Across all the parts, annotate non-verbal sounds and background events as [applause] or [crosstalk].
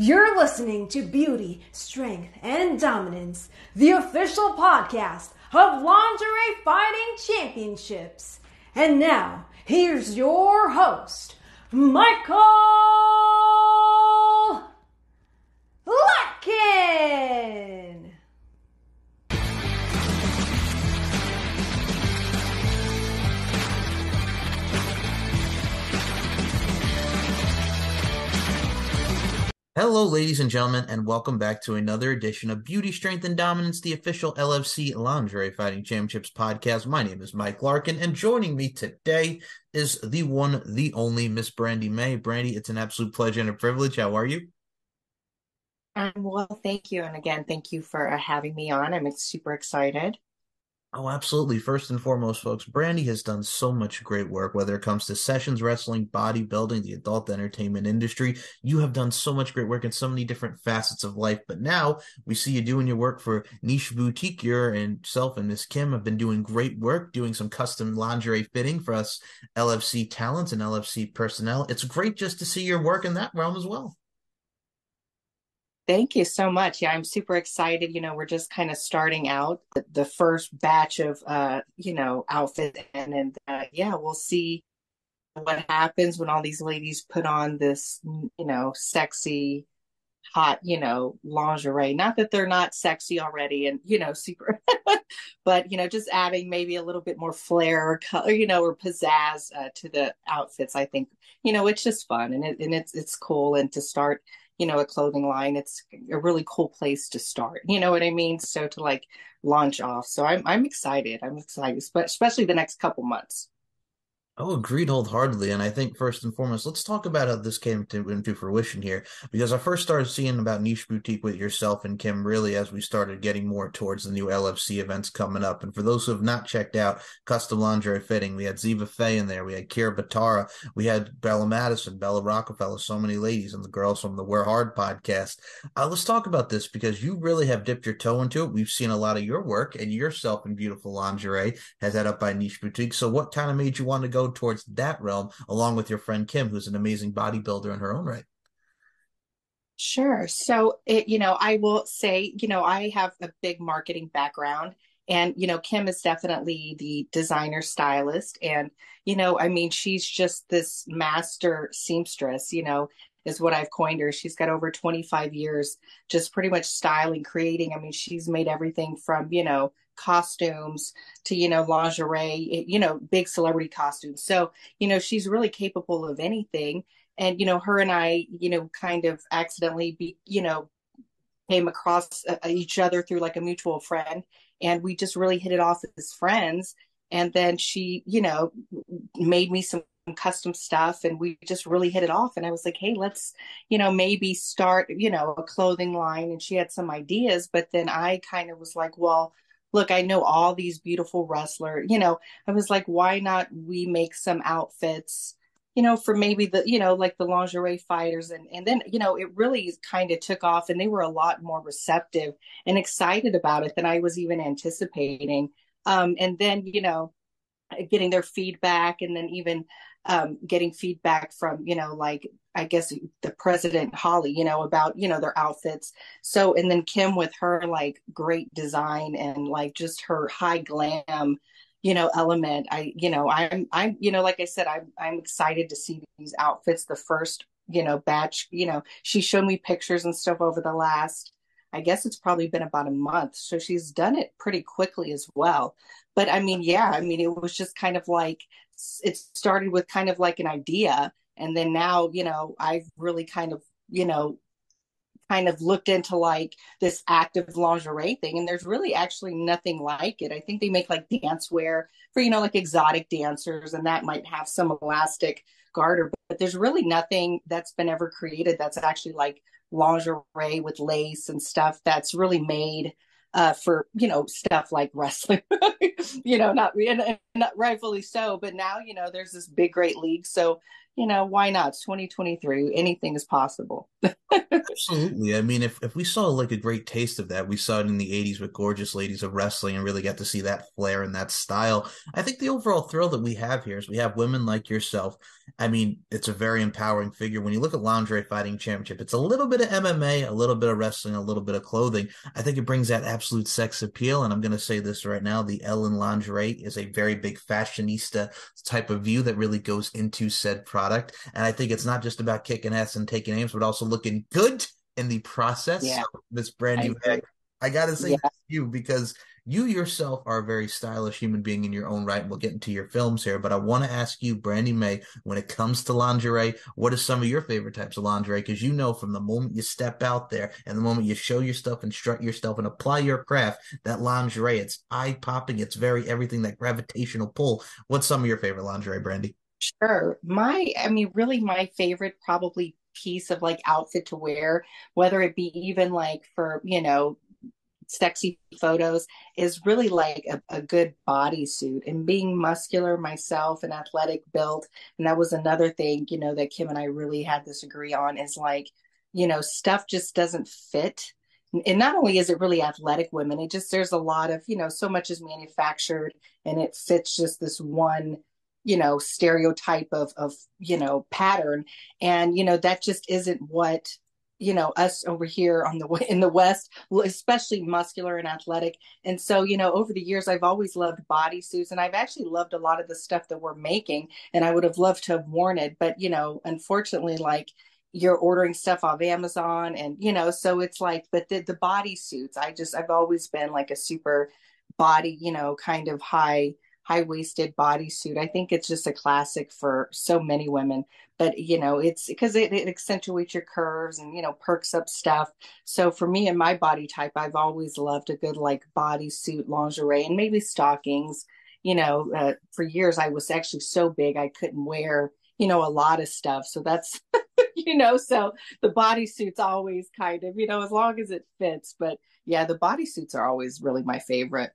You're listening to Beauty, Strength, and Dominance, the official podcast of Lingerie Fighting Championships. And now, here's your host, Michael Latkin. Hello, ladies and gentlemen, and welcome back to another edition of Beauty, Strength, and Dominance, the official LFC Lingerie Fighting Championships podcast. My name is Mike Larkin, and joining me today is the one, the only Miss Brandi Mae. Brandi, it's an absolute pleasure and a privilege. How are you? Um, well, thank you. And again, thank you for uh, having me on. I'm super excited. Oh, absolutely. First and foremost, folks, Brandi has done so much great work, whether it comes to sessions wrestling, bodybuilding, the adult entertainment industry. You have done so much great work in so many different facets of life. But now we see you doing your work for Niche Boutique. You and self and Miss Kim have been doing great work, doing some custom lingerie fitting for us LFC talents and LFC personnel. It's great just to see your work in that realm as well. Thank you so much. Yeah, I'm super excited. You know, we're just kind of starting out the, the first batch of, uh, you know, outfit, and and uh, yeah, we'll see what happens when all these ladies put on this, you know, sexy, hot, you know, lingerie. Not that they're not sexy already, and you know, super, [laughs] but you know, just adding maybe a little bit more flair or color, you know, or pizzazz uh, to the outfits. I think you know, it's just fun and it and it's it's cool, and to start you know, a clothing line, it's a really cool place to start. You know what I mean? So to like launch off. So I'm I'm excited. I'm excited, especially the next couple months. Oh, agreed wholeheartedly. And I think first and foremost, let's talk about how this came to, into fruition here. Because I first started seeing about Niche Boutique with yourself and Kim really as we started getting more towards the new LFC events coming up. And for those who have not checked out Custom Lingerie Fitting, we had Ziva Faye in there, we had Kira Batara, we had Bella Madison, Bella Rockefeller, so many ladies and the girls from the Wear Hard podcast. Uh, let's talk about this because you really have dipped your toe into it. We've seen a lot of your work and yourself in beautiful lingerie has had up by Niche Boutique. So what kind of made you want to go towards that realm, along with your friend Kim, who's an amazing bodybuilder in her own right. Sure. So, it, you know, I will say, you know, I have a big marketing background. And, you know, Kim is definitely the designer stylist. And, you know, I mean, she's just this master seamstress, you know, is what I've coined her. She's got over 25 years just pretty much styling, creating. I mean, she's made everything from, you know, costumes to you know lingerie you know big celebrity costumes. So you know she's really capable of anything. And you know her and i you know kind of accidentally be you know came across uh, each other through like a mutual friend. And we just really hit it off as friends. And then she you know made me some custom stuff. And we just really hit it off. And i was like hey let's you know maybe start you know a clothing line. And she had some ideas. But then i kind of was like well look, I know all these beautiful wrestlers. You know, I was like, why not we make some outfits, you know, for maybe the, you know, like the lingerie fighters. And, and then, you know, it really kind of took off and they were a lot more receptive and excited about it than I was even anticipating. Um, and then, you know, getting their feedback and then even um, getting feedback from you know like i guess the president holly you know about you know their outfits so and then kim with her like great design and like just her high glam you know element i you know i'm i'm you know like i said i'm i'm excited to see these outfits the first you know batch you know she showed me pictures and stuff over the last I guess it's probably been about a month. So she's done it pretty quickly as well. But I mean, yeah, I mean, it was just kind of like it started with kind of like an idea. And then now, you know, I've really kind of, you know, kind of looked into like this active lingerie thing and there's really actually nothing like it. I think they make like dance wear for, you know, like exotic dancers and that might have some elastic garter, but there's really nothing that's been ever created that's actually like lingerie with lace and stuff that's really made uh, for you know stuff like wrestling [laughs] you know not, and, not rightfully so but now you know there's this big great league. So you know why not it's 2023 anything is possible [laughs] Absolutely. I mean, if, if we saw like a great taste of that, we saw it in the 80s with gorgeous ladies of wrestling and really got to see that flair and that style. I think the overall thrill that we have here is we have women like yourself. I mean, it's a very empowering figure. When you look at Lingerie Fighting Championship, it's a little bit of MMA, a little bit of wrestling, a little bit of clothing. I think it brings that absolute sex appeal. And I'm going to say this right now the Ellen Lingerie is a very big fashionista type of view that really goes into said product. And I think it's not just about kicking ass and taking names, but also looking good in the process. Yeah. So this brand new I, I gotta say yeah. you because you yourself are a very stylish human being in your own right. We'll get into your films here, but I want to ask you, Brandi Mae, when it comes to lingerie, what are some of your favorite types of lingerie? Because you know from the moment you step out there and the moment you show your stuff and strut your stuff and apply your craft, that lingerie, it's eye popping, it's very everything that gravitational pull. What's some of your favorite lingerie, Brandi? Sure. My, I mean, really, my favorite probably piece of like outfit to wear, whether it be even like for, you know, sexy photos is really like a, a good bodysuit and being muscular myself and athletic built. And that was another thing, you know, that Kim and I really had this agree on is like, you know, stuff just doesn't fit. And not only is it really athletic women, it just, there's a lot of, you know, so much is manufactured and it fits just this one you know stereotype of of you know pattern. And you know that just isn't what you know us over here on the [laughs] in the west especially muscular and athletic. And so you know over the years i've always loved bodysuits and i've actually loved a lot of the stuff that we're making and i would have loved to have worn it. But you know unfortunately like you're ordering stuff off amazon and you know so it's like but the, the bodysuits i just i've always been like a super body you know kind of high high waisted bodysuit. I think it's just a classic for so many women. But you know, it's because it, it, accentuates your curves and you know perks up stuff. So for me and my body type, I've always loved a good like bodysuit, lingerie, and maybe stockings. You know, uh, for years I was actually so big I couldn't wear you know a lot of stuff. So that's [laughs] you know, so the bodysuit's always kind of you know as long as it fits. But yeah, the bodysuits are always really my favorite.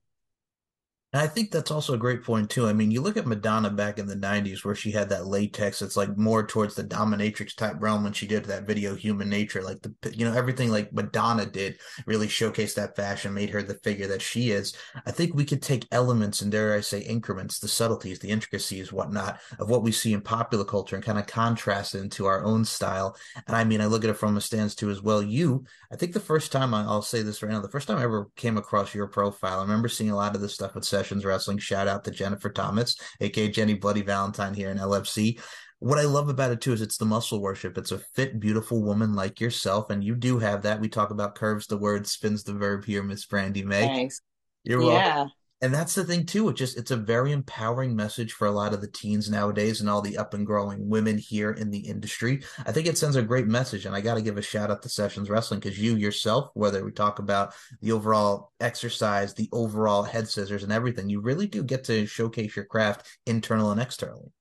And I think that's also a great point too. I mean, you look at Madonna back in the '90s, where she had that latex. It's like more towards the dominatrix type realm when she did that video "Human Nature." Like the, you know, everything like Madonna did really showcased that fashion, made her the figure that she is. I think we could take elements and dare I say increments, the subtleties, the intricacies, whatnot of what we see in popular culture, and kind of contrast it into our own style. And I mean, I look at it from a stance too as well. You, I think the first time I, will say this right now, the first time I ever came across your profile, I remember seeing a lot of this stuff with Sessions Wrestling. Shout out to Jennifer Thomas, aka Jenny Bloody Valentine here in LFC. What I love about it too is it's the muscle worship. It's a fit, beautiful woman like yourself, and you do have that. We talk about curves the word, spins the verb here, Miss Brandi Mae. Thanks. You're yeah. And that's the thing too. It just it's a very empowering message for a lot of the teens nowadays and all the up and growing women here in the industry. I think it sends a great message, and I got to give a shout out to Sessions Wrestling because you yourself, whether we talk about the overall exercise, the overall head scissors, and everything, you really do get to showcase your craft internal and externally.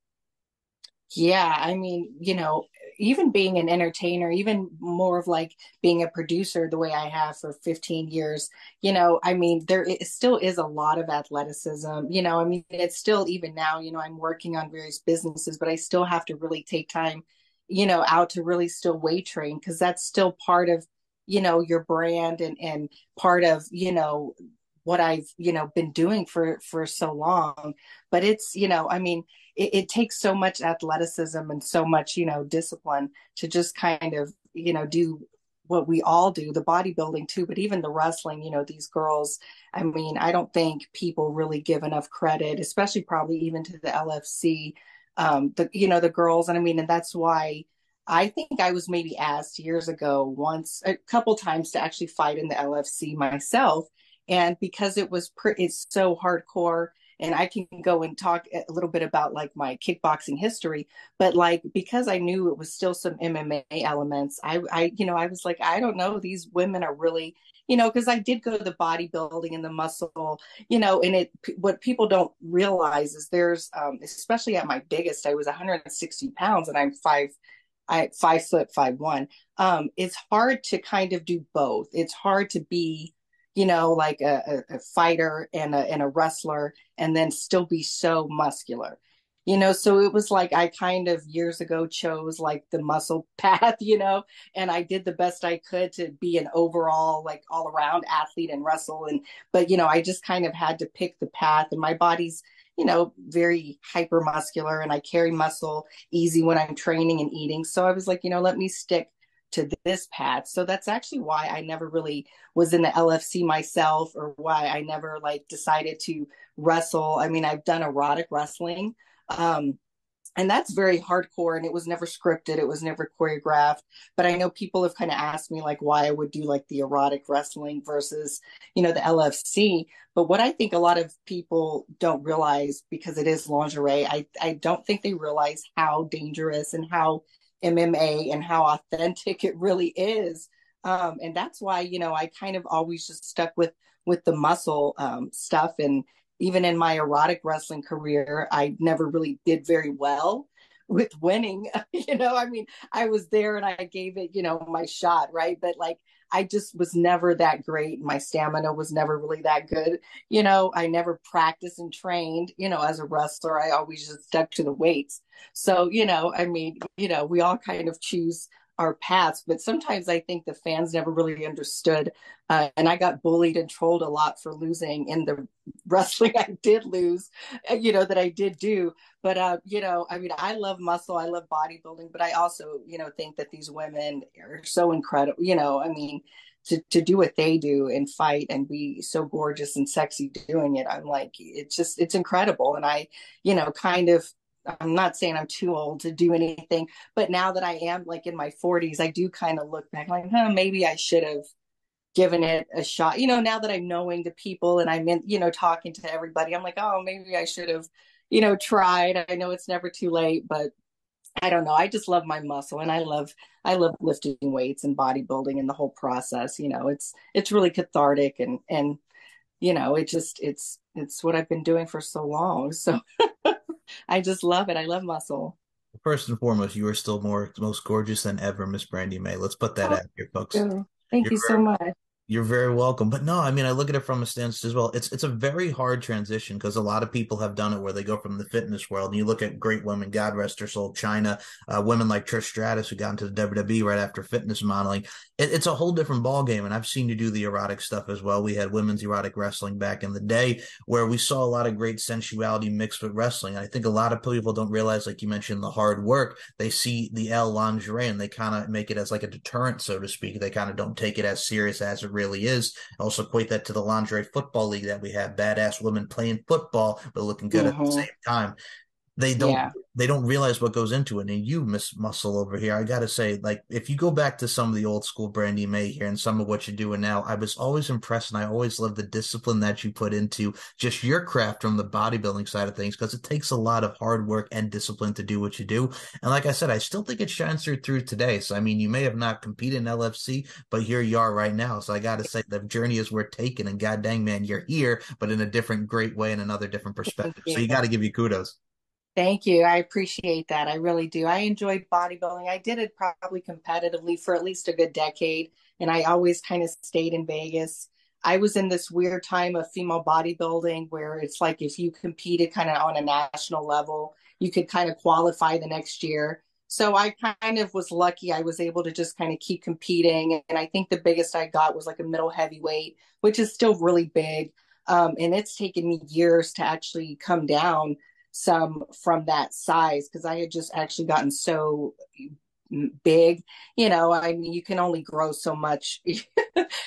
Yeah, I mean, you know, even being an entertainer, even more of like being a producer the way I have for 15 years, you know, I mean, there still is a lot of athleticism. You know, I mean, it's still even now, you know, I'm working on various businesses, but I still have to really take time, you know, out to really still weight train because that's still part of, you know, your brand and and part of, you know, what I've, you know, been doing for for so long. But it's, you know, I mean, it, it takes so much athleticism and so much you know discipline to just kind of you know do what we all do the bodybuilding too but even the wrestling you know these girls i mean i don't think people really give enough credit especially probably even to the lfc um the you know the girls and i mean and that's why i think i was maybe asked years ago once a couple times to actually fight in the lfc myself and because it was it's so hardcore and I can go and talk a little bit about like my kickboxing history, but like because I knew it was still some MMA elements, I, I, you know, I was like, I don't know, these women are really, you know, because I did go to the bodybuilding and the muscle, you know, and it, what people don't realize is there's, um, especially at my biggest, I was 160 pounds and I'm five, I five foot five one. Um, it's hard to kind of do both. It's hard to be you know, like a, a, fighter and a, and a wrestler, and then still be so muscular. you know so it was like i kind of years ago chose like the muscle [laughs] path you know and i did the best i could to be an overall like all around athlete and wrestle and but you know i just kind of had to pick the path and my body's you know very hyper muscular and i carry muscle easy when i'm training and eating so i was like you know let me stick to this path. So that's actually why i never really was in the lfc myself or why i never like decided to wrestle. I mean i've done erotic wrestling um, and that's very hardcore and it was never scripted it was never choreographed. But i know people have kind of asked me like why i would do like the erotic wrestling versus you know the lfc but what i think a lot of people don't realize because it is lingerie i, I don't think they realize how dangerous and how mma and how authentic it really is um, and that's why you know i kind of always just stuck with with the muscle um, stuff and even in my erotic wrestling career, I never really did very well with winning. [laughs] you know, I mean, I was there and I gave it, you know, my shot, right? But like, I just was never that great. My stamina was never really that good. You know, I never practiced and trained, you know, as a wrestler. I always just stuck to the weights. So, you know, I mean, you know, we all kind of choose our paths but sometimes i think the fans never really understood uh, and i got bullied and trolled a lot for losing in the [laughs] wrestling i did lose uh, you know that i did do. But uh, you know i mean i love muscle i love bodybuilding but i also you know think that these women are so incredible you know i mean to, to do what they do and fight and be so gorgeous and sexy doing it i'm like it's just it's incredible. And i you know kind of I'm not saying I'm too old to do anything, but now that I am like in my 40s, I do kind of look back like, huh, maybe I should have given it a shot. You know, now that I'm knowing the people and I'm in, you know, talking to everybody, I'm like, oh, maybe I should have, you know, tried. I know it's never too late, but I don't know. I just love my muscle and I love I love lifting weights and bodybuilding and the whole process. You know, it's it's really cathartic and and you know, it just it's it's what I've been doing for so long. So [laughs] I just love it. I love muscle. First and foremost, you are still more most gorgeous than ever, Miss Brandi Mae. Let's put that oh, out here, folks. Thank You're you so much. You're very welcome. But no, I mean, I look at it from a stance as well. It's it's a very hard transition because a lot of people have done it where they go from the fitness world and you look at great women, God rest her soul, Chyna, uh, women like Trish Stratus who got into the WWE right after fitness modeling. It, it's a whole different ball game, and I've seen you do the erotic stuff as well. We had women's erotic wrestling back in the day where we saw a lot of great sensuality mixed with wrestling. And I think a lot of people don't realize, like you mentioned, the hard work. They see the L lingerie and they kind of make it as like a deterrent, so to speak. They kind of don't take it as serious as it really is also equate that to the lingerie football league that we have. Badass women playing football, but looking good mm-hmm. at the mm-hmm. same time they don't yeah. they don't realize what goes into it. And you, Miss Muscle over here, I gotta say, like if you go back to some of the old school Brandi Mae here and some of what you're doing now, I was always impressed and I always love the discipline that you put into just your craft from the bodybuilding side of things because it takes a lot of hard work and discipline to do what you do. And like I said, I still think it shines through through today. So I mean, you may have not competed in LFC, but here you are right now. So I gotta say the journey is worth taking. And god dang man, you're here, but in a different great way and another different perspective. So you gotta give you kudos. Thank you. I appreciate that. I really do. I enjoyed bodybuilding. I did it probably competitively for at least a good decade, and I always kind of stayed in Vegas. I was in this weird time of female bodybuilding where it's like if you competed kind of on a national level, you could kind of qualify the next year. So I kind of was lucky. I was able to just kind of keep competing. And I think the biggest I got was like a middle heavyweight, which is still really big. Um, and it's taken me years to actually come down some from that size because I had just actually gotten so big you know i mean you can only grow so much. [laughs]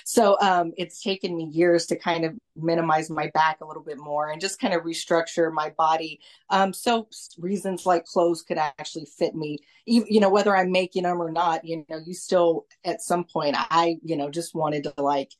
So um it's taken me years to kind of minimize my back a little bit more and just kind of restructure my body. Um so reasons like clothes could actually fit me you know whether i'm making them or not you know you still at some point i you know just wanted to like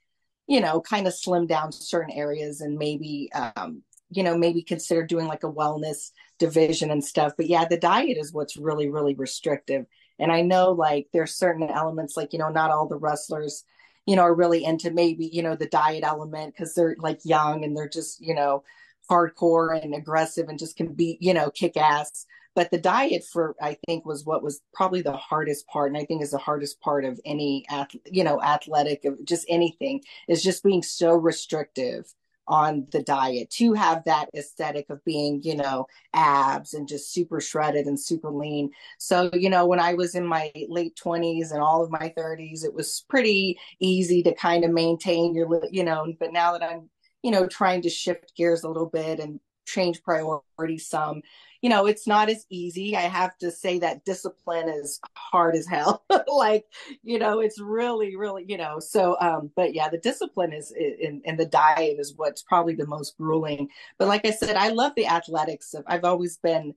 you know kind of slim down certain areas and maybe um you know, maybe consider doing like a wellness division and stuff. But yeah, the diet is what's really, really restrictive. And I know like there's certain elements, like, you know, not all the wrestlers, you know, are really into maybe, you know, the diet element because they're like young and they're just, you know, hardcore and aggressive and just can be, you know, kick ass. But the diet for, I think, was what was probably the hardest part. And I think is the hardest part of any, you know, athletic, of just anything is just being so restrictive on the diet to have that aesthetic of being, you know, abs and just super shredded and super lean. So, you know, when I was in my late 20s and all of my 30s, it was pretty easy to kind of maintain your, you know, but now that I'm, you know, trying to shift gears a little bit and change priorities some, you know, it's not as easy. I have to say that discipline is hard as hell. [laughs] like, you know, it's really, really, you know, so, um, but yeah, the discipline is in, the diet is what's probably the most grueling. But like I said, I love the athletics. I've always been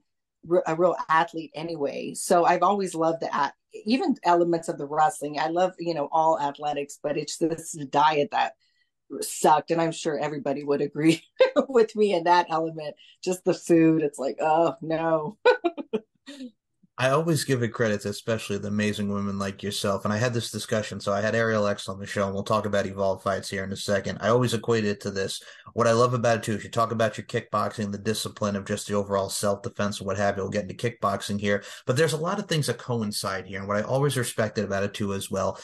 a real athlete anyway. So I've always loved that even elements of the wrestling. I love, you know, all athletics, but it's this diet that sucked and i'm sure everybody would agree [laughs] with me in that element just the food it's like oh no I always give it credit to especially the amazing women like yourself. And I had this discussion. So I had Ariel X on the show, and we'll talk about Evolve fights here in a second. I always equate it to this. What I love about it too is you talk about your kickboxing, the discipline of just the overall self defense and what have you. We'll get into kickboxing here. But there's a lot of things that coincide here. And what I always respected about it too as well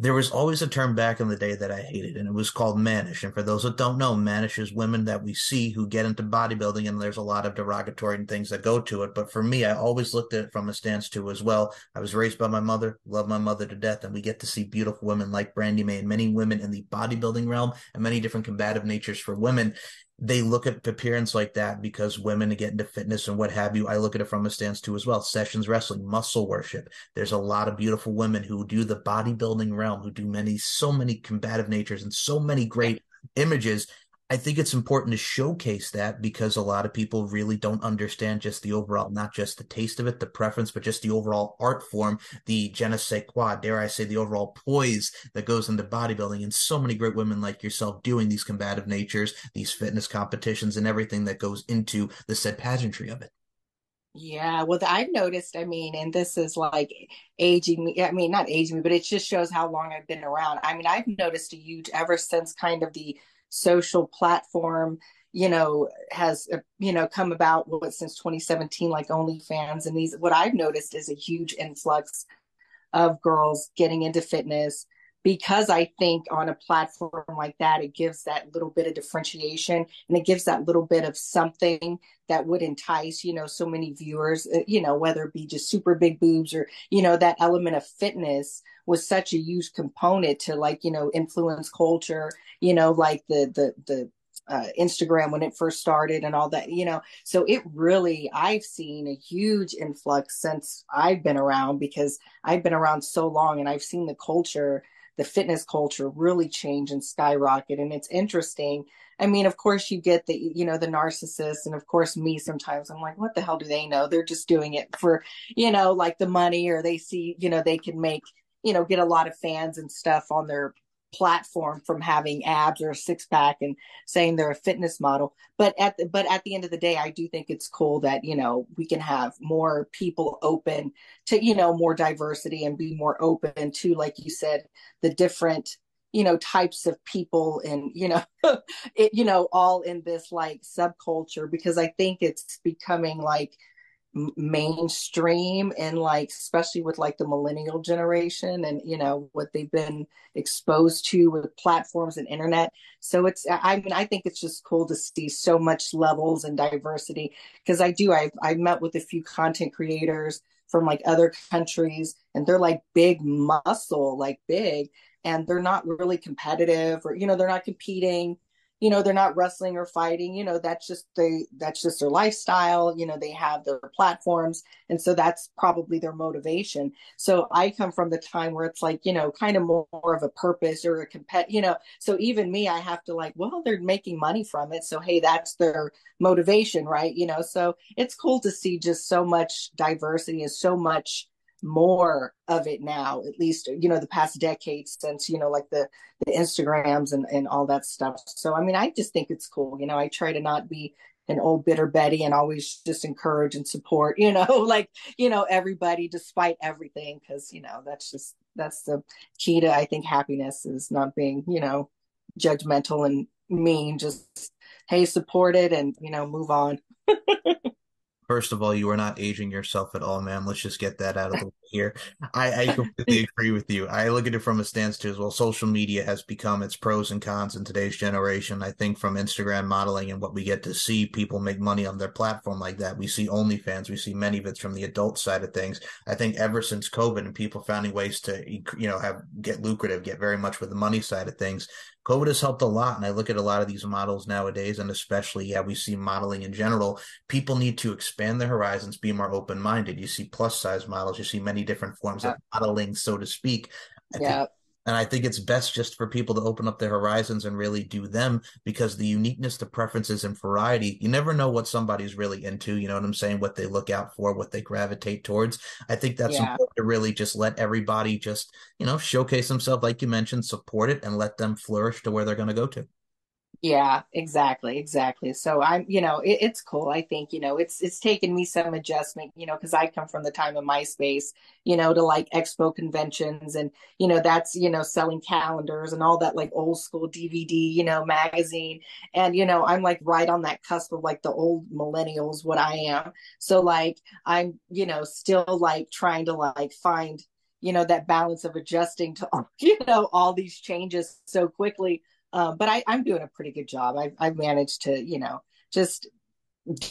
there was always a term back in the day that I hated, and it was called mannish. And for those that don't know, mannish is women that we see who get into bodybuilding, and there's a lot of derogatory things that go to it. But for me, I always looked at it from a stance too as well. I was raised by my mother, love my mother to death, and we get to see beautiful women like Brandi Mae and many women in the bodybuilding realm and many different combative natures for women they look at appearance like that because women get into fitness and what have you. I look at it from a stance too as well. Sessions wrestling, muscle worship. There's a lot of beautiful women who do the bodybuilding realm, who do many, so many combative natures and so many great images I think it's important to showcase that because a lot of people really don't understand just the overall, not just the taste of it, the preference, but just the overall art form, the je ne sais quoi, dare I say, the overall poise that goes into bodybuilding. And so many great women like yourself doing these combative natures, these fitness competitions, and everything that goes into the said pageantry of it. Yeah, well, I've noticed, I mean, and this is like aging me, I mean, not aging me, but it just shows how long I've been around. I mean, I've noticed a huge, ever since kind of the social platform you know has uh, you know come about what since 2017 like OnlyFans. And these what I've noticed is a huge influx of girls getting into fitness because I think on a platform like that it gives that little bit of differentiation and it gives that little bit of something that would entice you know so many viewers uh, you know whether it be just super big boobs or you know that element of fitness was such a huge component to like you know influence culture you know like the the the uh, Instagram when it first started and all that, you know. So it really, I've seen a huge influx since I've been around because I've been around so long and I've seen the culture, the fitness culture really change and skyrocket. And it's interesting. I mean, of course, you get the, you know, the narcissist. And of course, me sometimes I'm like, what the hell do they know? They're just doing it for, you know, like the money or they see, you know, they can make you know, get a lot of fans and stuff on their platform from having abs or a six pack and saying they're a fitness model. But at the, but at the end of the day, I do think it's cool that you know we can have more people open to you know more diversity and be more open to, like you said, the different you know types of people and you know [laughs] it you know all in this like subculture because I think it's becoming like mainstream and like especially with like the millennial generation and you know what they've been exposed to with platforms and internet. So it's i mean i think it's just cool to see so much levels and diversity because i do i've i've met with a few content creators from like other countries and they're like big muscle like big and they're not really competitive or you know they're not competing you know they're not wrestling or fighting you know that's just they that's just their lifestyle you know they have their platforms and so that's probably their motivation. So i come from the time where it's like you know kind of more, more of a purpose or a compet you know so even me i have to like well they're making money from it so hey that's their motivation right you know so it's cool to see just so much diversity and so much more of it now at least you know the past decades since you know like the the instagrams and and all that stuff. So i mean i just think it's cool you know i try to not be an old bitter betty and always just encourage and support [laughs] you know like you know everybody despite everything because you know that's just that's the key to i think happiness is not being you know judgmental and mean just hey support it and you know move on [laughs] First of all, you are not aging yourself at all, man. Let's just get that out of the [laughs] way here. I, I completely agree with you. I look at it from a stance too as well. Social media has become its pros and cons in today's generation. I think from Instagram modeling and what we get to see people make money on their platform like that. We see OnlyFans, we see many of it's from the adult side of things. I think ever since COVID and people finding ways to you know have get lucrative, get very much with the money side of things. COVID has helped a lot. And I look at a lot of these models nowadays, and especially, yeah, we see modeling in general. People need to expand their horizons, be more open minded. You see plus size models, you see many different forms yeah. of modeling, so to speak. I yeah. think and I think it's best just for people to open up their horizons and really do them because the uniqueness, the preferences, and variety, you never know what somebody's really into. You know what I'm saying? What they look out for, what they gravitate towards. I think that's yeah. important to really just let everybody just, you know, showcase themselves, like you mentioned, support it, and let them flourish to where they're going to go to. Yeah, exactly, exactly. So I'm, you know, it, it's cool. I think, you know, it's it's taken me some adjustment, you know, because I come from the time of MySpace, you know, to like expo conventions and you know that's you know selling calendars and all that like old school DVD, you know, magazine, and you know I'm like right on that cusp of like the old millennials, what I am. So like I'm, you know, still like trying to like find you know that balance of adjusting to you know all these changes so quickly uh, but I, I'm doing a pretty good job. I've, I've managed to, you know, just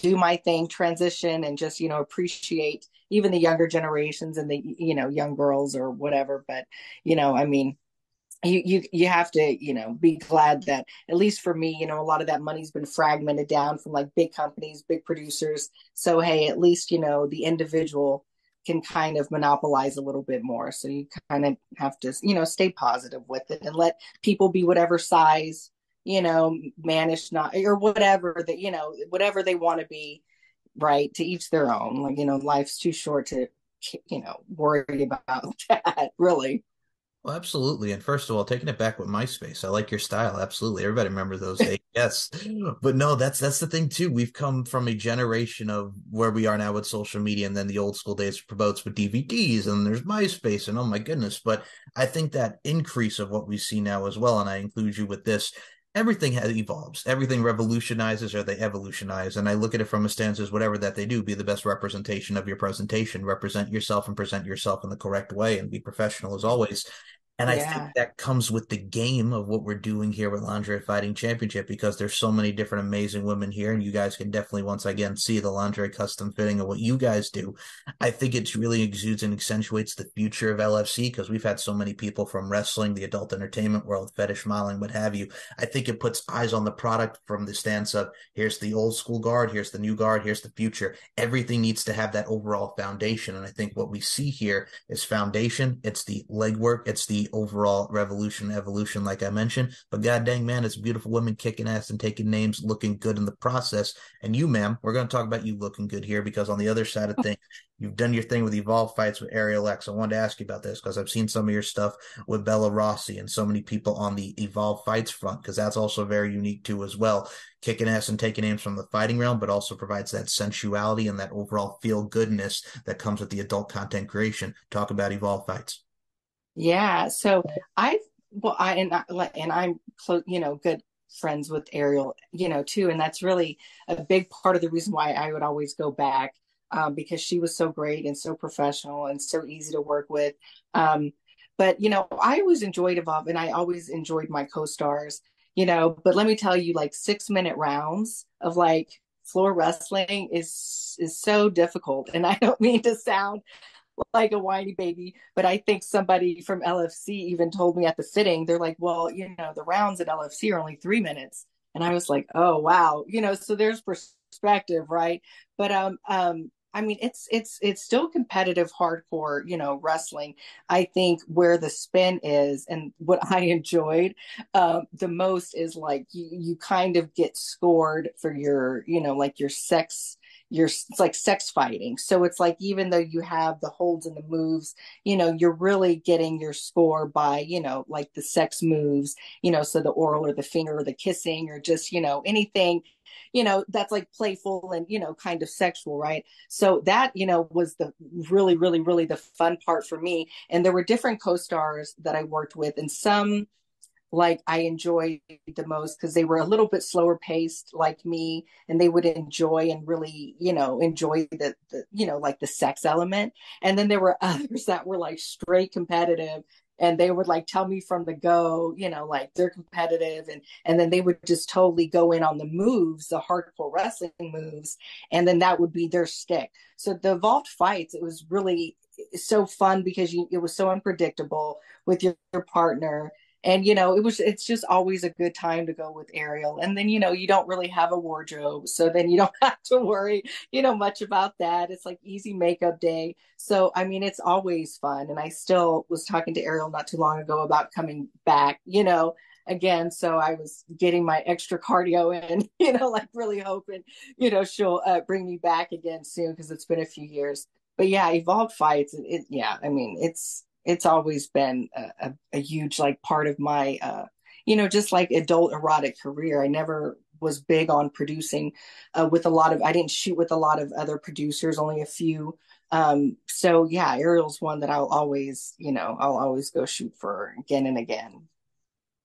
do my thing, transition, and just, you know, appreciate even the younger generations and the, you know, young girls or whatever. But, you know, I mean, you you you have to you know be glad that at least for me you know a lot of that money's been fragmented down from like big companies big producers so hey at least you know the individual can kind of monopolize a little bit more. So you kind of have to, you know, stay positive with it and let people be whatever size, you know, manage not or whatever that, you know, whatever they want to be, right? To each their own. Like, you know, life's too short to, you know, worry about [laughs] that, really. Well, absolutely. And first of all, taking it back with MySpace, I like your style. Absolutely. Everybody remembers those days. [laughs] yes. But no, that's that's the thing too. We've come from a generation of where we are now with social media and then the old school days promotes with DVDs and there's MySpace and oh my goodness. But I think that increase of what we see now as well, and I include you with this, everything has evolves. Everything revolutionizes or they evolutionize. And i look at it from a stance as whatever that they do be the best representation of your presentation. Represent yourself and present yourself in the correct way and be professional as always and yeah. I think that comes with the game of what we're doing here with Lingerie Fighting Championship because there's so many different amazing women here, and you guys can definitely once again see the lingerie custom fitting of what you guys do. I think it really exudes and accentuates the future of LFC because we've had so many people from wrestling, the adult entertainment world, fetish modeling, what have you. I think it puts eyes on the product from the stance of here's the old school guard, here's the new guard, here's the future. Everything needs to have that overall foundation, and I think what we see here is foundation. It's the legwork. It's the overall revolution, evolution, like I mentioned. But god dang, man, it's beautiful women kicking ass and taking names, looking good in the process. And you, ma'am, we're going to talk about you looking good here because on the other side of [laughs] things, you've done your thing with Evolve fights with Ariel X. I wanted to ask you about this because I've seen some of your stuff with Bella Rossi and so many people on the Evolve fights front because that's also very unique too as well. Kicking ass and taking names from the fighting realm, but also provides that sensuality and that overall feel goodness that comes with the adult content creation. Talk about Evolve fights. Yeah. So I well I and I, and I'm close, you know, good friends with Ariel, you know, too, and that's really a big part of the reason why I would always go back um, because she was so great and so professional and so easy to work with. Um, but you know, I always enjoyed Evolve, and I always enjoyed my co-stars. You know, but let me tell you, like six minute rounds of like floor wrestling is is so difficult, and [laughs] I don't mean to sound like a whiny baby. But I think somebody from LFC even told me at the fitting, they're like, well, you know, the rounds at LFC are only three minutes. And I was like, oh wow, you know, so there's perspective, right? But um um I mean, it's it's it's still competitive, hardcore, you know, wrestling. I think where the spin is, and what I [laughs] enjoyed uh, the most is like you you kind of get scored for your, you know, like your sex you're it's like sex fighting. So it's like even though you have the holds and the moves you know you're really getting your score by you know like the sex moves you know so the oral or the finger or the kissing or just you know anything you know that's like playful and you know kind of sexual right? So that you know was the really really really the fun part for me. And there were different co-stars that i worked with and some like I enjoyed the most because they were a little bit slower paced like me and they would enjoy and really, you know, enjoy the, the you know, like the sex element. And then there were [laughs] others that were like straight competitive and they would like tell me from the go, you know, like they're competitive and and then they would just totally go in on the moves, the hardcore wrestling moves, and then that would be their stick. So the evolved fights, it was really eh, so fun because you, it was so unpredictable with your, your partner and you know it was it's just always a good time to go with ariel. And then you know you don't really have a wardrobe so then you [laughs] don't have to worry you know much about that. It's like easy makeup day. So i mean it's always fun. And i still was talking to ariel not too long ago about coming back you know again. So i was getting my extra cardio in [laughs] you know like really hoping you know she'll uh, bring me back again soon because it's been a few years. But yeah evolved fights it, it yeah i mean it's it's always been a, a, a huge like part of my uh, you know just like adult erotic career. I never was big on producing uh, with a lot of i didn't shoot with a lot of other producers only a few. Um, so yeah ariel's one that i'll always you know i'll always go shoot for again and again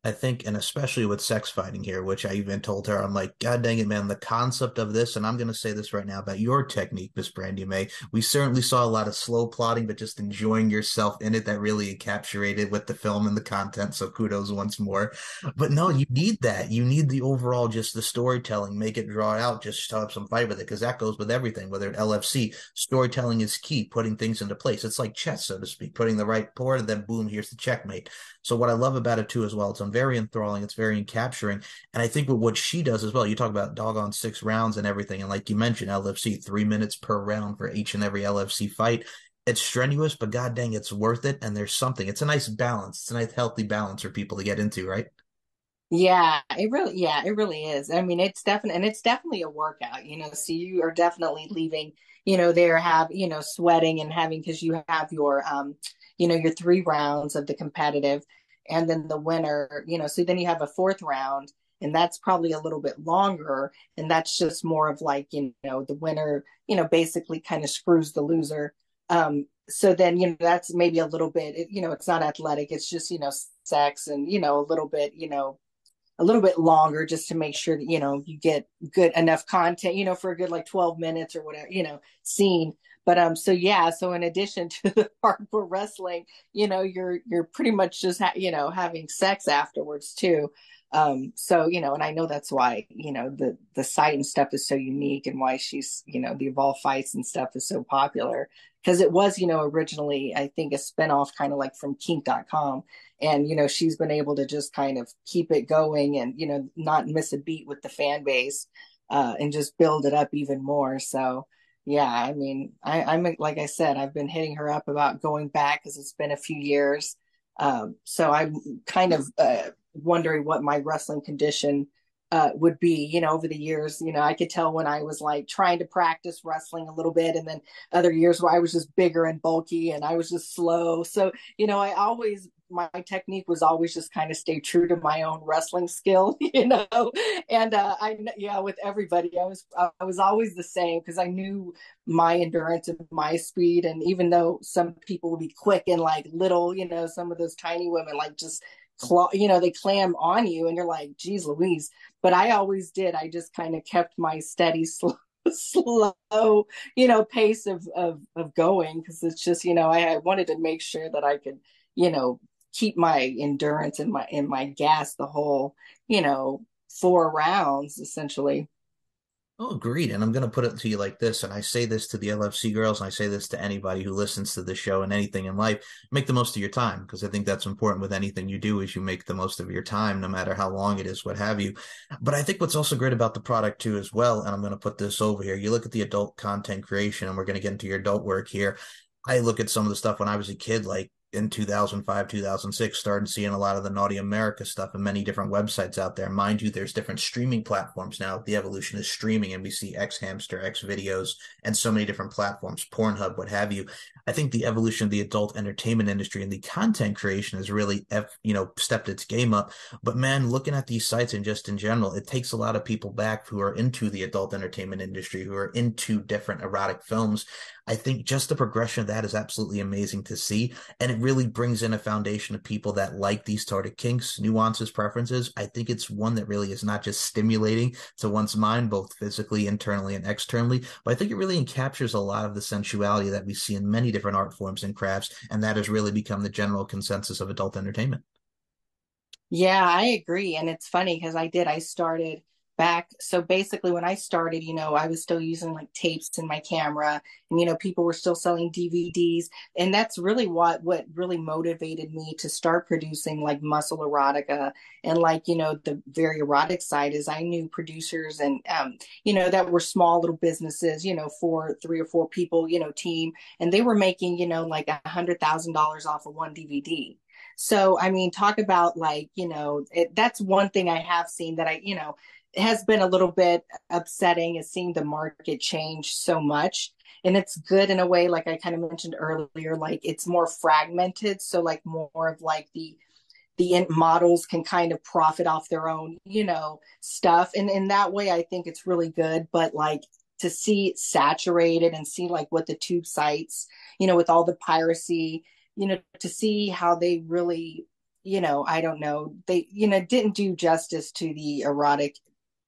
I think, and especially with sex fighting here, which I even told her, I'm like, God dang it, man, the concept of this, and I'm going to say this right now about your technique, Miss Brandi Mae. We certainly saw a lot of slow plotting, but just enjoying yourself in it that really encapsulated with the film and the content. So kudos once more. But no, you need that. You need the overall, just the storytelling, make it draw out, just have some fight with it, because that goes with everything, whether at LFC, storytelling is key, putting things into place. It's like chess, so to speak, putting the right board, and then boom, here's the checkmate. So what I love about it too, as well, it's very enthralling, it's very encapturing, and I think with what she does as well. You talk about doggone six rounds and everything, and like you mentioned, LFC three minutes per round for each and every LFC fight. It's strenuous, but god dang, it's worth it. And there's something. It's a nice balance. It's a nice healthy balance for people to get into, right? Yeah, it really, yeah, it really is. I mean, it's definitely, and it's definitely a workout, you know. So you are definitely leaving, you know, there have, you know, sweating and having because you have your, um, you know, your three rounds of the competitive and then the winner, you know, so then you have a fourth round and that's probably a little bit longer and that's just more of like, you know, the winner, you know, basically kind of screws the loser. Um, so then, you know, that's maybe a little bit, you know, it's not athletic, it's just, you know, sex and, you know, a little bit, you know, a little bit longer just to make sure that you know you get good enough content you know for a good like 12 minutes or whatever you know scene but um so yeah so in addition [laughs] to the hardcore wrestling you know you're you're pretty much just ha- you know having sex afterwards too. Um so you know and i know that's why you know the the site and stuff is so unique and why she's you know the evolve fights and stuff is so popular. Because it was you know originally i think a spinoff kind of like from kink.com and you know she's been able to just kind of keep it going and you know not miss a beat with the fan base uh and just build it up even more. So yeah, I mean, I, I'm like I said, I've been hitting her up about going back because it's been a few years. Um, so I'm kind of uh, wondering what my wrestling condition uh, would be, you know, over the years. You know, I could tell when I was like trying to practice wrestling a little bit, and then other years where I was just bigger and bulky and I was just slow. So, you know, I always my technique was always just kind of stay true to my own wrestling skill, [laughs] you know. And uh, I, yeah, with everybody, I was I was always the same because I knew my endurance and my speed. And even though some people would be quick and like little, you know, some of those tiny women like just claw, you know, they clam on you, and you're like, geez, Louise. But I always did. I just kind of kept my steady, [laughs] slow slow you know pace of of, of going because it's just you know I, I wanted to make sure that i could you know keep my endurance and my and my gas the whole you know four rounds essentially Oh, agreed. And I'm going to put it to you like this. And I say this to the LFC girls, and I say this to anybody who listens to the show and anything in life. Make the most of your time because I think that's important with anything you do is you make the most of your time, no matter how long it is, what have you. But I think what's also great about the product too, as well, and I'm going to put this over here. You look at the adult content creation, and we're going to get into your adult work here. I look at some of the stuff when I was a kid, like in 2005, 2006, started seeing a lot of the Naughty America stuff and many different websites out there. Mind you, there's different streaming platforms now. The evolution is streaming, and we see X Hamster, X Videos, and so many different platforms, Pornhub, what have you. I think the evolution of the adult entertainment industry and the content creation has really, you know, stepped its game up. But man, looking at these sites and just in general, it takes a lot of people back who are into the adult entertainment industry, who are into different erotic films. I think just the progression of that is absolutely amazing to see. And it really brings in a foundation of people that like these sort of kinks, nuances, preferences. I think it's one that really is not just stimulating to one's mind, both physically, internally, and externally, but I think it really captures a lot of the sensuality that we see in many different art forms and crafts. And that has really become the general consensus of adult entertainment. Yeah, I agree. And it's funny because I did, I started back. So basically, when I started, you know, I was still using like tapes in my camera, and you know, people were still selling DVDs, and that's really what what really motivated me to start producing like muscle erotica and like you know the very erotic side is I knew producers and um, you know that were small little businesses, you know, for three or four people, you know, team, and they were making you know like a hundred thousand dollars off of one DVD. So, I mean, talk about like, you know, it, that's one thing I have seen that I, you know, has been a little bit upsetting is seeing the market change so much. And it's good in a way like i kind of mentioned earlier like it's more fragmented. So like more of like the the models can kind of profit off their own you know stuff. And in that way i think it's really good. But like to see saturated and see like what the tube sites you know with all the piracy you know to see how they really you know i don't know they you know didn't do justice to the erotic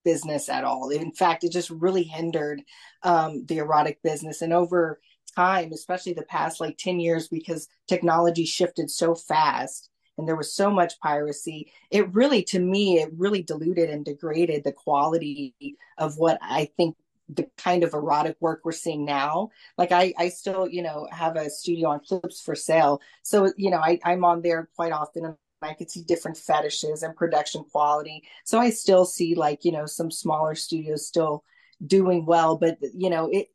business at all. In fact, it just really hindered um, the erotic business. And over time, especially the past like 10 years, because technology shifted so fast and there was so much piracy, it really, to me, it really diluted and degraded the quality of what I think the kind of erotic work we're seeing now. Like I, I still, you know, have a studio on clips for sale. So, you know, I, I'm on there quite often and I could see different fetishes and production quality. So I still see like, you know, some smaller studios still doing well, but you know, it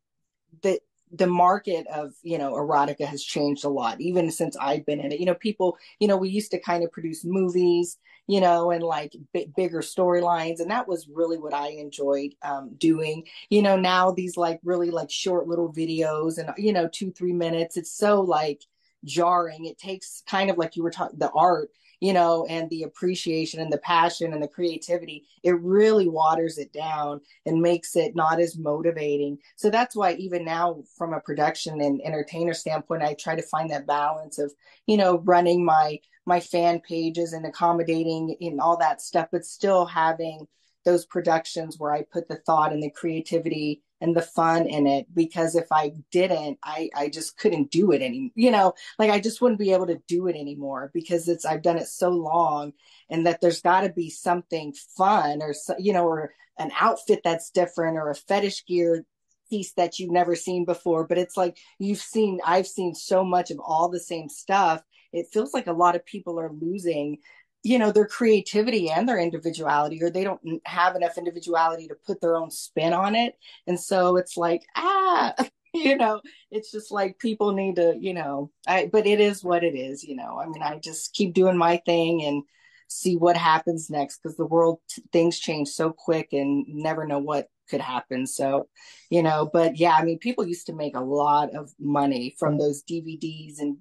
the the market of, you know, erotica has changed a lot even since I've been in it. You know, people, you know, we used to kind of produce movies, you know, and like b- bigger storylines and that was really what I enjoyed um doing. You know, now these like really like short little videos and you know, 2 3 minutes. It's so like jarring. It takes kind of like you were talking the art you know, and the appreciation and the passion and the creativity, it really waters it down and makes it not as motivating. So that's why even now, from a production and entertainer standpoint, I try to find that balance of, you know, running my my fan pages and accommodating in all that stuff, but still having those productions where I put the thought and the creativity and the fun in it because if I didn't, I I just couldn't do it any, you know, like I just wouldn't be able to do it anymore because it's I've done it so long and that there's got to be something fun or so, you know or an outfit that's different or a fetish gear piece that you've never seen before. But it's like you've seen I've seen so much of all the same stuff. It feels like a lot of people are losing you know their creativity and their individuality or they don't have enough individuality to put their own spin on it. And so it's like ah [laughs] you know it's just like people need to you know i but it is what it is you know. I mean i just keep doing my thing and see what happens next because the world things change so quick and never know what could happen. So, you know, but yeah, I mean, people used to make a lot of money from those DVDs and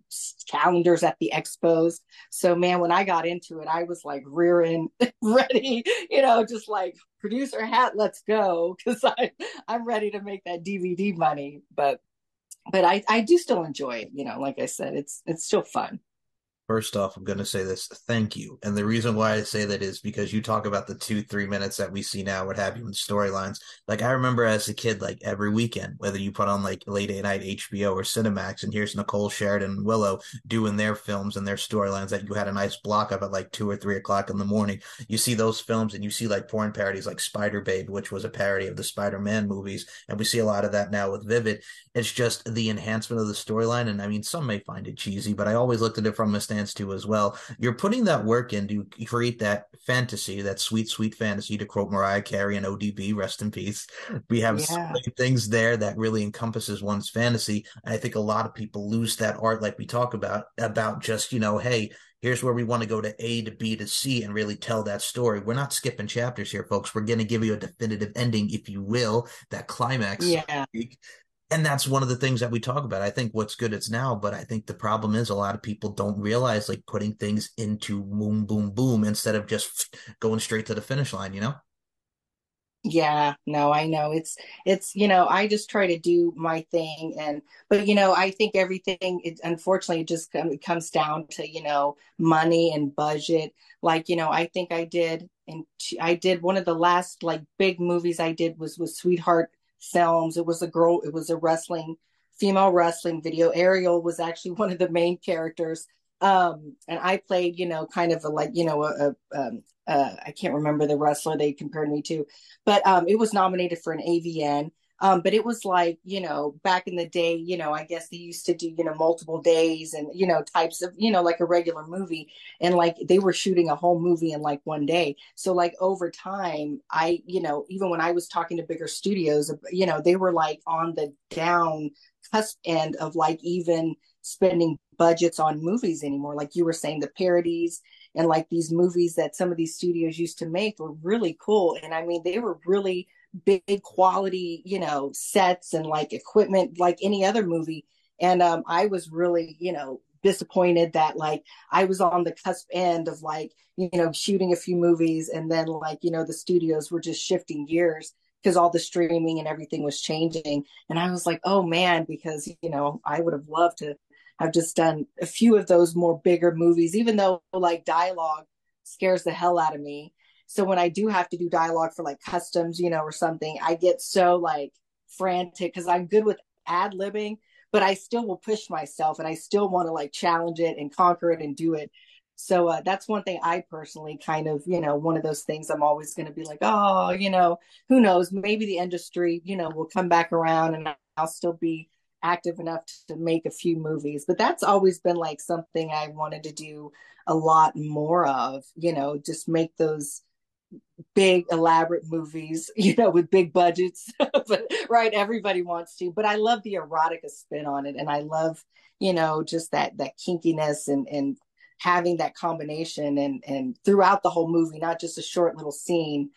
calendars at the expos. So, man, when I got into it, I was like rearing [laughs] ready, you know, just like producer hat, let's go, because I I'm ready to make that DVD money. But but I I do still enjoy it. You know, like I said, it's it's still fun. First off, I'm going to say this thank you. And the reason why I say that is because you talk about the two, three minutes that we see now, what have you, in storylines. Like, I remember as a kid, like every weekend, whether you put on like late at night HBO or Cinemax, and here's Nicole Sheridan and Willow doing their films and their storylines that you had a nice block of at like two or three o'clock in the morning. You see those films and you see like porn parodies like Spider Babe, which was a parody of the Spider Man movies. And we see a lot of that now with Vivid. It's just the enhancement of the storyline. And I mean, some may find it cheesy, but I always looked at it from a stand to as well. You're putting that work in to create that fantasy, that sweet, sweet fantasy, to quote Mariah Carey and ODB, rest in peace. We have yeah. so many things there that really encompasses one's fantasy. And I think a lot of people lose that art, like we talk about, about just, you know, hey, here's where we want to go to A to B to C and really tell that story. We're not skipping chapters here, folks. We're going to give you a definitive ending, if you will, that climax. Yeah and that's one of the things that we talk about. I think what's good it's now, but I think the problem is a lot of people don't realize like putting things into boom, boom, boom instead of just [sniffs] going straight to the finish line, you know? Yeah, no, I know. It's it's you know, I just try to do my thing and but you know, I think everything it unfortunately it just comes down to, you know, money and budget. Like, you know, I think I did and I did one of the last like big movies I did was with Sweetheart Films. It was a girl, it was a wrestling female wrestling video. Ariel was actually [laughs] one of the main characters. Um, and I played, you know, kind of a like, you know, a, a um, uh, I can't remember the wrestler they compared me to, but um, it was nominated for an AVN. Um, but it was like, you know, back in the day, you know, I guess they used to do, you know, multiple days and, you know, types of, you know, like a regular movie. And like they were shooting a whole movie in like one day. So, like, over time, I, you know, even when I was talking to bigger studios, you know, they were like on the down cusp end of like even spending budgets on movies anymore. Like you were saying, the parodies and like these movies that some of these studios used to make were really cool. And I mean, they were really big quality, you know, sets and like equipment like any other movie. And um, I was really, you know, disappointed that like I was on the cusp end of like, you know, shooting a few movies and then like, you know, the studios were just shifting gears because all the streaming and everything was changing. And I was like, oh man, because, you know, I would have loved to have just done a few of those more bigger movies, even though like dialogue scares the hell out of me. So when I do have to do dialogue for like customs, you know, or something, I get so like frantic because I'm good with ad libbing, but I still will push myself and I still want to like challenge it and conquer it and do it. So uh, that's one thing I personally kind of, you know, one of those things I'm always going to be like, oh, you know, who knows? Maybe the industry, you know, will come back around and I'll still be active enough to make a few movies. But that's always been like something I wanted to do a lot more of, you know, just make those big elaborate movies [laughs] you know with big budgets [laughs] but right everybody wants to but i love the erotica spin on it and i love you know just that that kinkiness and and having that combination and and throughout the whole movie not just a short little scene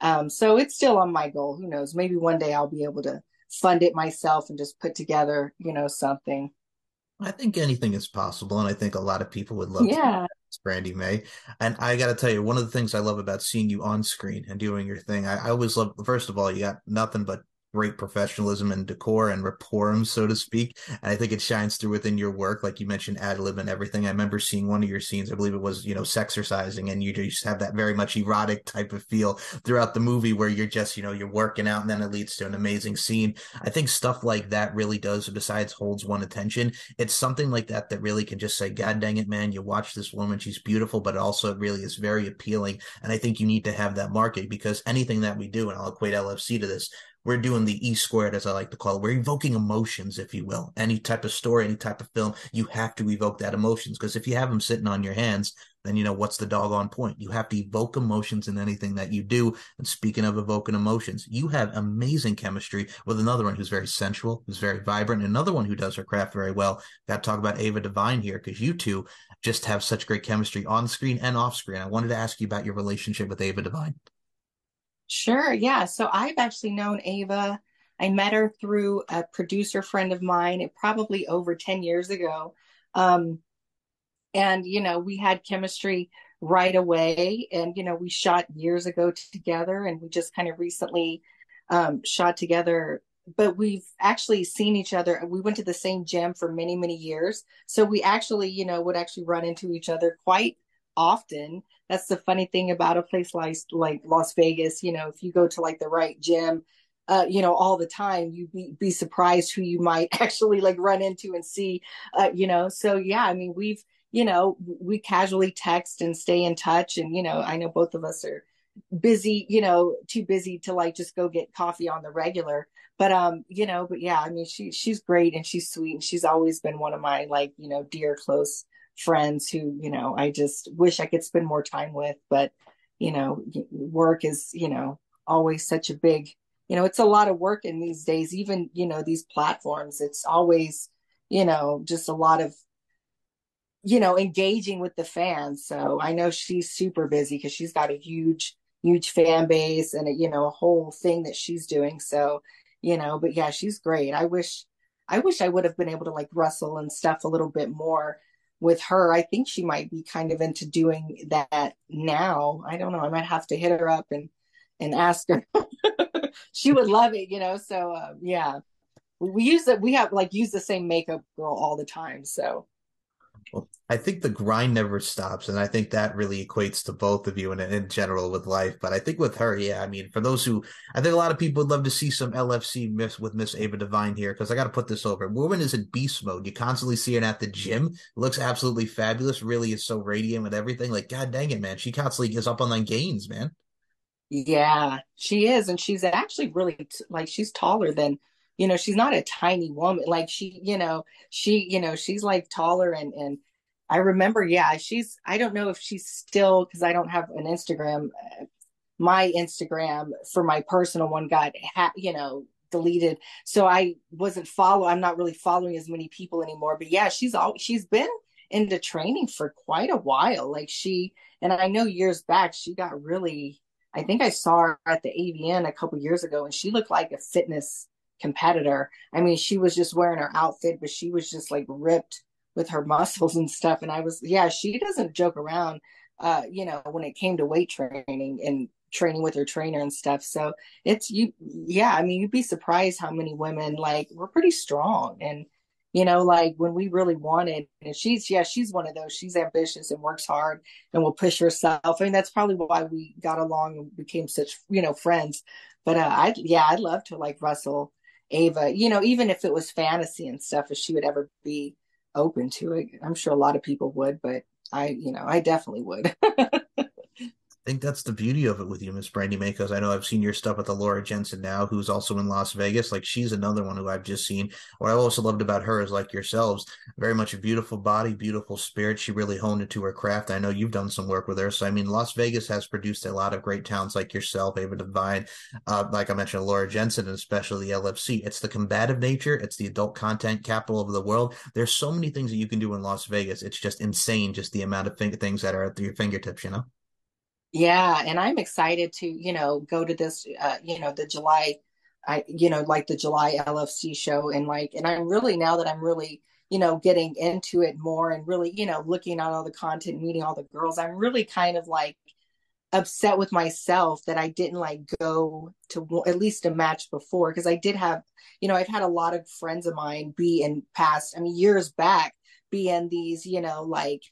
um so it's still on my goal who knows maybe one day i'll be able to fund it myself and just put together you know something I think anything is possible, and I think a lot of people would love yeah. To Brandi Mae. And I got to tell you, one of the things I love about seeing you on screen and doing your thing, I, I always love. First of all, you got nothing but great professionalism and decor and rapport, so to speak. And I think it shines through within your work, like you mentioned, ad lib and everything. I remember seeing one of your scenes, I believe it was, you know, sexercising, and you just have that very much erotic type of feel throughout the movie where you're just, you know, you're working out and then it leads to an amazing scene. I think stuff like that really does, besides holds one attention. It's something like that that really can just say, God dang it, man, you watch this woman, she's beautiful, but also it really is very appealing. And I think you need to have that market because anything that we do, and I'll equate LFC to this, we're doing the E squared, as I like to call it. We're evoking emotions, if you will. Any type of story, any type of film, you have to evoke that emotions. Because if you have them sitting on your hands, then you know what's the doggone point. You have to evoke emotions in anything that you do. And speaking of evoking emotions, you have amazing chemistry with another one who's very sensual, who's very vibrant, another one who does her craft very well. Got to talk about Ava Devine here because you two just have such great chemistry on screen and off screen. I wanted to ask you about your relationship with Ava Devine. Sure. Yeah. So I've actually known Ava. I met her through a producer friend of mine, probably over 10 years ago. Um, and, you know, we had chemistry right away. And, you know, we shot years ago together and we just kind of recently um, shot together. But we've actually seen each other. We went to the same gym for many, many years. So we actually, you know, would actually run into each other quite often. That's the funny thing about a place like like Las Vegas. You know, if you go to like the right gym, uh, you know, all the time, you be be surprised who you might [laughs] actually like run into and see. Uh, you know, so yeah, I mean, we've you know we casually text and stay in touch, and you know, I know both of us are busy you know too busy to like just go get coffee on the regular but um you know but yeah i mean she she's great and she's sweet and she's always been one of my like you know dear close friends who, you know, I just wish I could spend more time with. But, you know, work is, you know, always such a big, you know, it's a lot of work in these days, even, you know, these platforms. It's always, you know, just a lot of, you know, engaging with the fans. So I know she's super busy because she's got a huge, huge fan base and, a, you know, a whole thing that she's doing. So, you know, but yeah, she's great. I wish, I wish I would have been able to like wrestle and stuff a little bit more with her, I think she might be kind of into doing that now. I don't know. I might have to hit her up and and ask her. [laughs] she would love it, you know. So uh, yeah, we use it. We have like use the same makeup girl all the time. So I think the grind never stops, and I think that really equates to both of you in, in general with life. But I think with her, yeah, I mean, for those who, I think a lot of people would love to see some LFC miss with Miss Ava Devine here because I got to put this over. Woman is in beast mode. You constantly see her at the gym. Looks absolutely fabulous. Really is so radiant with everything. Like, god dang it, man, she constantly gets up on like gains, man. Yeah, she is, and she's actually really like she's taller than you know she's not a tiny woman. Like she you know she you know she's like taller and and i remember yeah she's i don't know if she's still because i don't have an instagram uh, my instagram for my personal one got ha- you know deleted. So i wasn't follow i'm not really following as many people anymore but yeah she's all she's been into training for quite a while. Like she and i know years back she got really i think i saw her at the avn a couple years ago and she looked like a fitness competitor. I mean, she was just wearing her outfit, but she was just like ripped with her [laughs] muscles and stuff. And I was, yeah, she doesn't joke around, uh, you know, when it came to weight training and training with her trainer and stuff. So it's you, yeah, I mean, you'd be surprised how many women like we're pretty strong and, you know, like when we really wanted, and she's, yeah, she's one of those. She's ambitious and works hard and will push herself. I mean, that's probably why we got along and became such, you know, friends. But uh, I, yeah, I'd love to like wrestle Ava, you know, even if it was fantasy and stuff, if she would ever be open to it, I'm sure a lot of people would, but I, you know, I definitely would. [laughs] I think that's the beauty of it with you, Miss Brandi because I know I've seen your stuff with the Laura Jensen now, who's also in Las Vegas. Like she's another one who I've just seen. What I also loved about her is like yourselves, very much a beautiful body, beautiful spirit. She really honed into her craft. I know you've done some work with her. So I mean, Las Vegas has produced a lot of great talents like yourself, Ava Devine, uh, like I mentioned, Laura Jensen, and especially the LFC. It's the combative nature, it's the adult content capital of the world. There's so many things that you can do in Las Vegas. It's just insane, just the amount of things that are at your fingertips, you know? Yeah, and I'm excited to, you know, go to this, uh, you know, the July, I, you know, like the July LFC show, and like, and I'm really now that I'm really, you know, getting into it more and really, you know, looking at all the content, meeting all the girls, I'm really kind of like upset with myself that I didn't like go to at least a match before because I did have, you know, I've had a lot of friends of mine be in past, I mean, years back, be in these, you know, like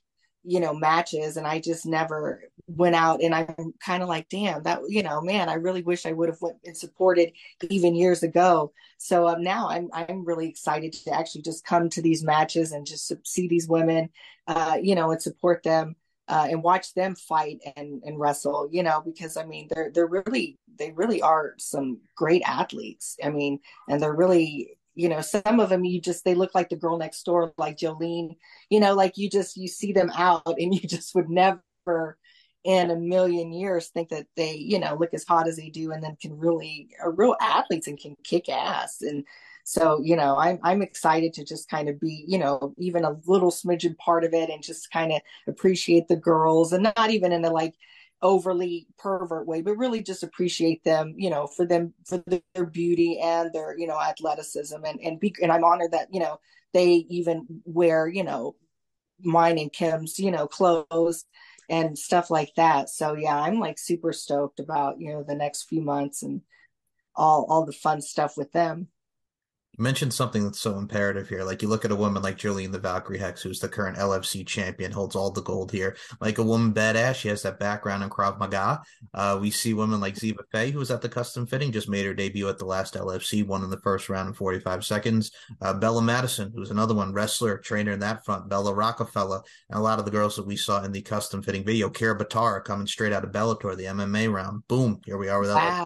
you know matches and i just never went out and i'm kind of like damn that you know man i really wish i would have went and supported even years ago. So um, now i'm i'm really excited to actually just come to these matches and just see these women uh, you know and support them uh, and watch them fight and and wrestle you know because i mean they're they're really they really are some great athletes i mean and they're really you know some of them you just they look like the girl next door like jolene you know like you just you see them out and [laughs] you just would never in a million years think that they you know look as hot as they do and then can really are real athletes and can kick ass. And so you know i'm i'm excited to just kind of be you know even a little smidgen part of it and just kind of appreciate the girls and not even in a like overly pervert way, but really just appreciate them, you know, for them for their beauty and their, you know, athleticism and and be and I'm honored that, you know, they even wear, you know, mine and Kim's, you know, clothes and stuff like that. So yeah, I'm like super stoked about, you know, the next few months and all all the fun stuff with them mentioned something that's so imperative here. Like you look at a woman like Jolene the Valkyrie Hex, who's the current LFC champion, holds all the gold here. Like a woman badass, she has that background in Krav Maga. Uh, we see women like Ziva Fei, who was at the custom fitting, just made her debut at the last LFC, won in the first round in 45 seconds. Uh, Bella Madison, who's another one, wrestler, trainer in that front. Bella Rockefeller, and a lot of the girls that we saw in the custom fitting video. Kira Batara coming straight out of Bellator, the MMA round. Boom, here we are with wow.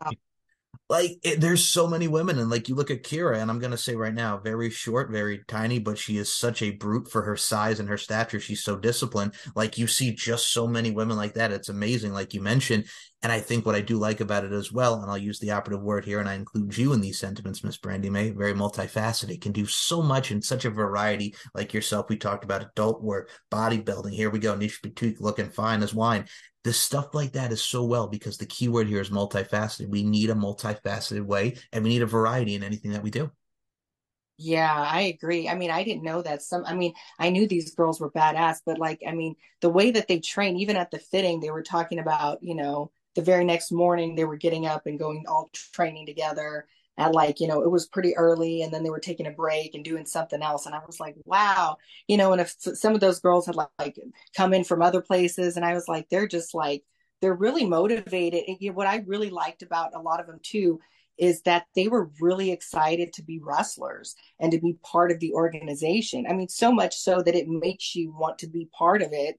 Like it, there's so many women and like you look at kira and i'm going to say right now very short very tiny but she is such a brute for her size and her stature. She's so disciplined. Like you see just so many women like that. It's amazing like you mentioned and i think what i do like about it as well and i'll use the operative word here and i include you in these sentiments miss brandi mae very multifaceted can do so much in such a variety like yourself we talked about adult work bodybuilding here we go niche boutique looking fine as wine the stuff like that is so well because the keyword here is multifaceted. We need a multifaceted way and we need a variety in anything that we do. Yeah, I agree. I mean, I didn't know that some, I mean, I knew these girls were badass, but like, I mean, the way that they train, even at the fitting, they were talking about, you know, the very next morning they were getting up and going all training together at like you know it was pretty early and then they were taking a break and doing something else and i was like wow you know and if some of those girls had like come in from other places and i was like they're just like they're really motivated and you know, what i really liked about a lot of them too is that they were really excited to be wrestlers and to be part of the organization. I mean so much so that it makes you want to be part of it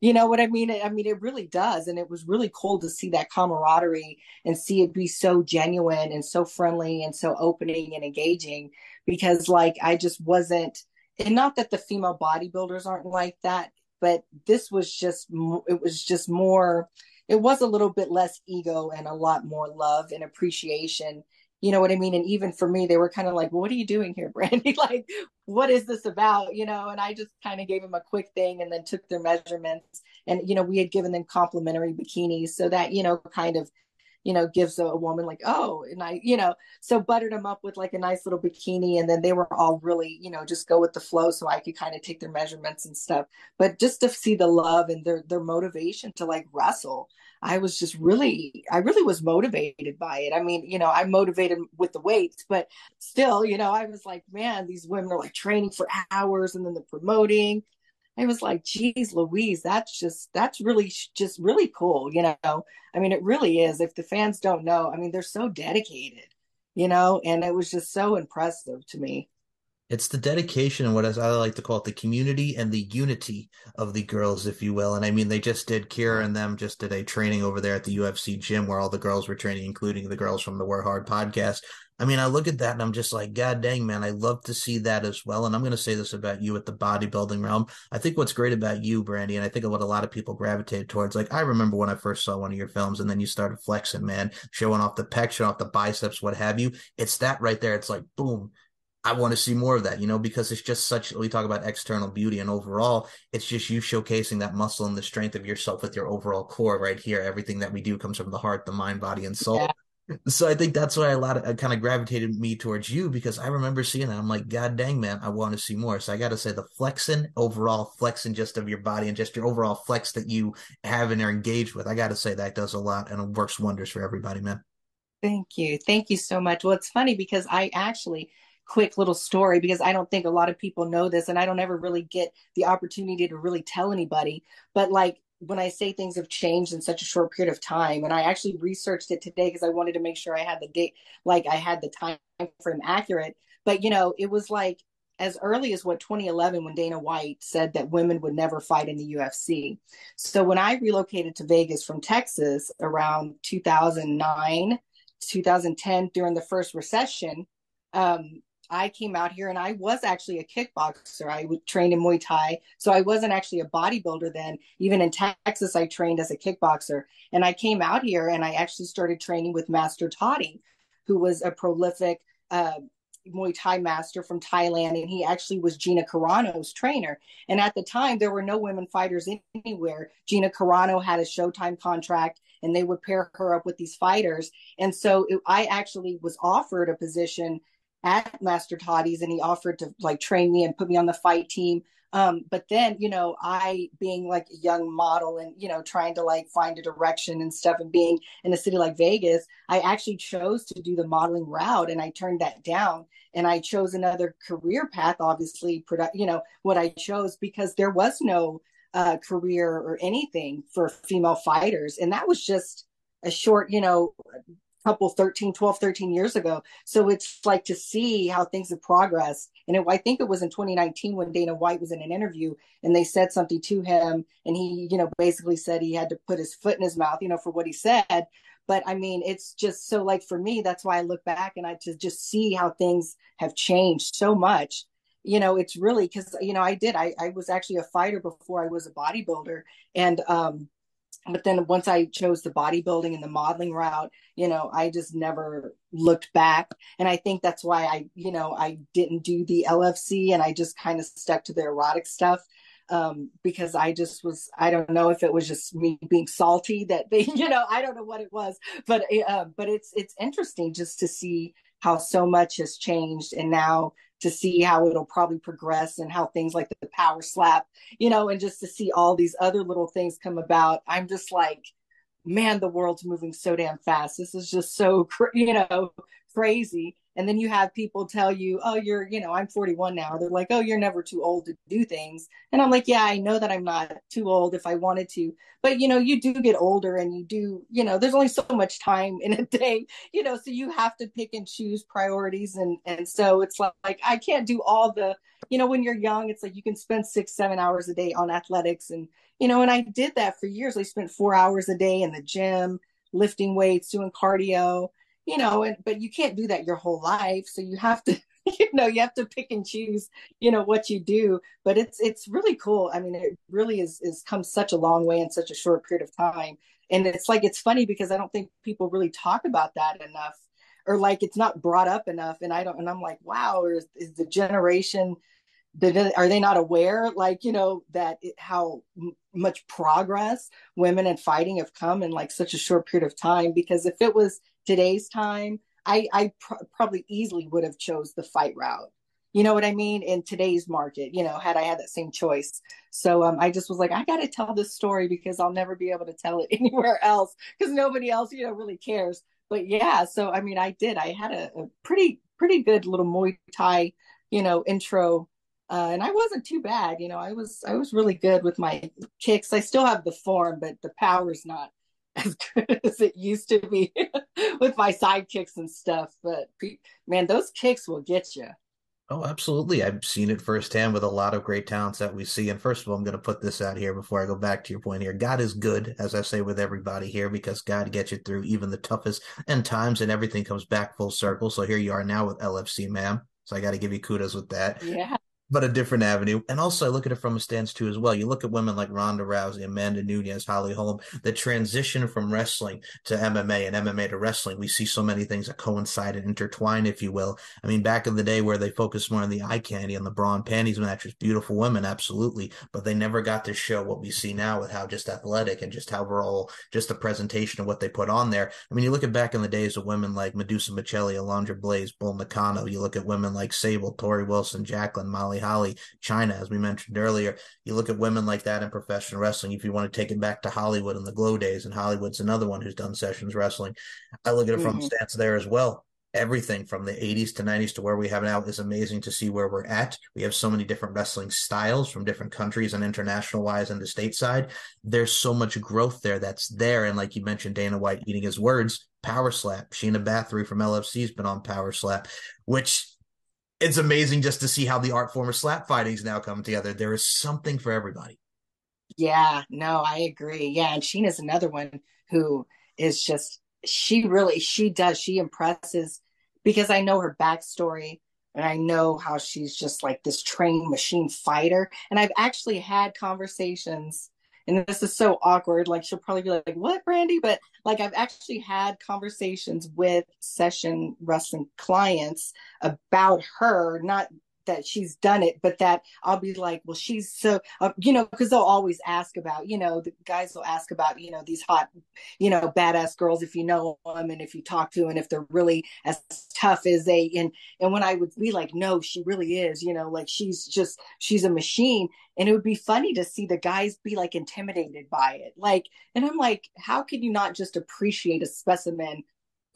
you know what I mean? I mean, it really does. And it was really cool to see that camaraderie and see it be so genuine and so friendly and so opening and engaging because, like, I just wasn't, and not that the female bodybuilders aren't like that, but this was just, it was just more, it was a little bit less ego and a lot more love and appreciation you know what I mean? And even for me, they were kind of like, what are you doing here, [laughs] Brandi? like, what is this about? You know, and I just kind of gave them a quick thing and then took their measurements. And, you know, we had given them complimentary bikinis. So that, you know, kind of, you know, gives a, a woman like, oh, and I, you know, so buttered them up with like a nice little bikini. And then they were all really, you know, just go with the flow so I could kind of take their measurements and stuff. But just to see the love and their, their motivation to like wrestle I was just really, I really was motivated by it. I mean, you know, I'm motivated with the weights, but still, you know, I was like, man, these women are like training for hours and then the promoting. I was like, geez, Louise, that's just, that's really, just really cool. You know, I mean, it really is. If the fans don't know, I mean, they're so dedicated, you know, and it was just so impressive to me. It's the dedication and what I like to call it the community and the unity of the girls, if you will. And I mean, they just did Kira and them just did a training over there at the UFC gym where all the girls were training, including the girls from the Work Hard podcast. I mean, I look at that and I'm just like, God dang, man, I love to see that as well. And I'm going to say this about you at the bodybuilding realm. I think what's great about you, Brandi, and I think what a lot of people gravitate towards, like, I remember when I first saw one of your films and then you started flexing, man, showing off the pecs, showing off the biceps, what have you. It's that right there. It's like, boom, I want to see more of that, you know, because it's just such, we talk about external beauty and overall, it's just you showcasing that muscle and the strength of yourself with your overall core right here. Everything that we do comes from the heart, the mind, body, and soul. Yeah. So I think that's why a lot of, uh, kind of gravitated me towards you because I remember seeing that. I'm like, God dang, man, I want to see more. So I got to say the flexing overall flexing just of your body and just your overall flex that you have and are engaged with. I got to say that does a lot and it works wonders for everybody, man. Thank you. Thank you so much. Well, it's funny because I actually, quick little story because I don't think a lot of people know this and I don't ever really get the opportunity to really tell anybody. But like when I say things have changed in such a short period of time, and I actually researched it today because I wanted to make sure I had the date, like I had the time frame accurate. But you know, it was like as early as what 2011 when Dana White said that women would never fight in the UFC. So when I relocated to Vegas from Texas around 2009, 2010 during the first recession, um, I came out here and I was actually a kickboxer. I trained in Muay Thai. So I wasn't actually a bodybuilder then. Even in Texas, I trained as a kickboxer. And I came out here and I actually started training with Master Toddy, who was a prolific uh, Muay Thai master from Thailand. And he actually was Gina Carano's trainer. And at the time, there were no women fighters anywhere. Gina Carano had a Showtime contract and they would pair her up with these fighters. And so it, I actually was offered a position at Master Toddy's and he offered to like train me and put me on the fight team. Um, but then, you know, I being like a young model and, you know, trying to like find a direction and stuff and being in a city like Vegas, I actually chose to do the modeling route and I turned that down and I chose another career path, obviously, product, you know, what I chose because there was no uh, career or anything for female fighters. And that was just a short, you know, couple 13 12 13 years ago. So it's like to see how things have progressed. And it, i think it was in 2019 when dana white was in an interview and they said something to him. And he you know basically said he had to put his foot in his mouth you know for what he said. But i mean it's just so like for me that's why i look back and i to just see how things have changed so much. You know it's really because you know i did. I, I was actually a fighter before i was a bodybuilder. And um but then once I chose the bodybuilding and the modeling route, you know, I just never looked back. And I think that's why I, you know, I didn't do the LFC and I just kind of stuck to the erotic stuff um, because I just was, I don't know if it was just me being salty that they, [laughs] you know, I don't know what it was, but, uh, but it's, it's interesting just to see how so much has changed. And now to see how it'll probably progress and how things like the power slap, you know, and just to see all these other little things come about. I'm just like, man, the world's moving so damn fast. This is just so, you know, crazy. And then you have people tell you, oh, you're, you know, I'm 41 now. They're like, oh, you're never too old to do things. And I'm like, yeah, I know that I'm not too old if I wanted to. But, you know, you do get older and you do, you know, there's only so much time in a [laughs] day, you know, so you have to pick and choose priorities. And, and so it's like, like I can't do all the, you know, when you're young, it's like you can spend six, seven hours a day on athletics. And, you know, and I did that for years. I spent four hours a day in the gym, lifting weights, doing cardio you know, and, but you can't do that your whole life. So you have to, [laughs] you know, you have to pick and choose, you know, what you do. But it's it's really cool. I mean, it really is is come such a long way in such a short period of time. And it's like it's funny because I don't think people really talk about that enough, or like it's not brought up enough. And I don't. And I'm like, wow, is, is the generation are they not aware like you know that it, how much progress women in fighting have come in like such a short period of time because if it was today's time, I, I pr- probably easily would have chose the fight route. You know what I mean? In today's market, you know, had I had that same choice. So um, I just was like, I got to tell this story because I'll never be able to tell it [laughs] anywhere else because nobody else, you know, really cares. But yeah, so I mean, I did. I had a, a pretty, pretty good little Muay Thai, you know, intro uh, and I wasn't too bad. You know, I was I was really good with my kicks. I still have the form, but the power's not as good [laughs] as it used to be [laughs] with my side kicks and stuff. But man, those kicks will get you. Oh, absolutely. I've seen it firsthand with a lot of great talents that we see. And first of all, I'm going to put this out here before I go back to your point here. God is good, as I say with everybody here, because God gets you through even the toughest and times and everything comes back full circle. So here you are now with LFC, ma'am. So I got to give you kudos with that. Yeah but a different avenue. And also, I look at it from a stance too as well. You look at women like Ronda Rousey, Amanda Nunes, Holly Holm, the transition from wrestling to MMA and MMA to wrestling. We see so many things that coincide and intertwine, if you will. I mean, back in the day where they focused more on the eye candy and the bra and panties matches, beautiful women, absolutely, but they never got to show what we see now with how just athletic and just how overall, just the presentation of what they put on there. I mean, you look at back in the days of women like Medusa Miceli, Alundra Blaze, Bull Nakano. You look at women like Sable, Torrie Wilson, Jacqueline, Molly. Holly, Chyna, as we mentioned earlier. You look at women like that in professional wrestling. If you want to take it back to Hollywood and the glow days, and Hollywood's another one who's done sessions wrestling. I look at it from mm-hmm. stance there as well. Everything from the 80s to 90s to where we have now is amazing to see where we're at. We have so many different wrestling styles from different countries and international wise and the stateside. There's so much growth there that's there. And like you mentioned, Dana White eating his words, Power Slap. Sheena Bathory from LFC has been on Power Slap, which it's amazing just to see how the art form of slap fighting is now coming together. There is something for everybody. Yeah, no, I agree. Yeah, and Sheena's another one who is just she really she does she impresses because I know her backstory and I know how she's just like this trained machine fighter. And I've actually had conversations and this is so awkward. Like she'll probably be like, "What, Brandi?" But like I've actually had conversations with session wrestling clients about her, not that she's done it, but that I'll be like, well, she's so, uh, you know, because they'll always ask about, you know, the guys will ask about, you know, these hot, you know, badass girls if you know them and if you talk to them and if they're really as tough as they and and when I would be like, no, she really is, you know, like she's just she's a machine, and it would be funny to see the guys be like intimidated by it, like, and I'm like, how can you not just appreciate a specimen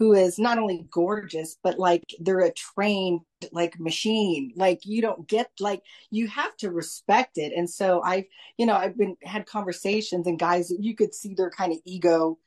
who is not only gorgeous but like they're a trained like machine. Like you don't get like you have to respect it. And so i've you know i've been had conversations and guys you could see their kind of ego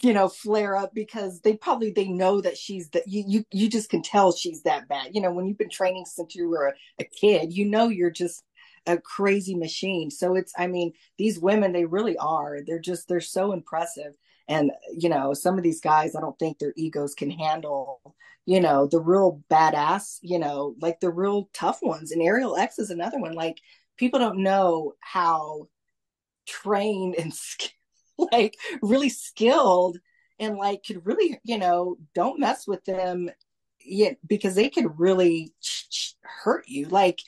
you know flare up because they probably they know that she's that you, you you just can tell she's that bad. You know when you've been training since you were a, a kid you know you're just a crazy machine. So it's i mean these women they really are. They're just they're so impressive and you know some of these guys i don't think their egos can handle you know the real badass you know like the real tough ones. And Ariel X is another one. Like people don't know how trained and [laughs] like really skilled and like could really you know don't mess with them yet because they could really hurt you. Like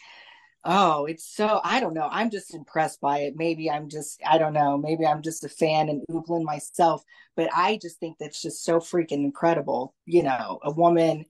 Oh, it's so I don't know. I'm just impressed by it. Maybe I'm just I don't know. Maybe I'm just a fan and oogling myself, but I just think that's just so freaking incredible. You know, a woman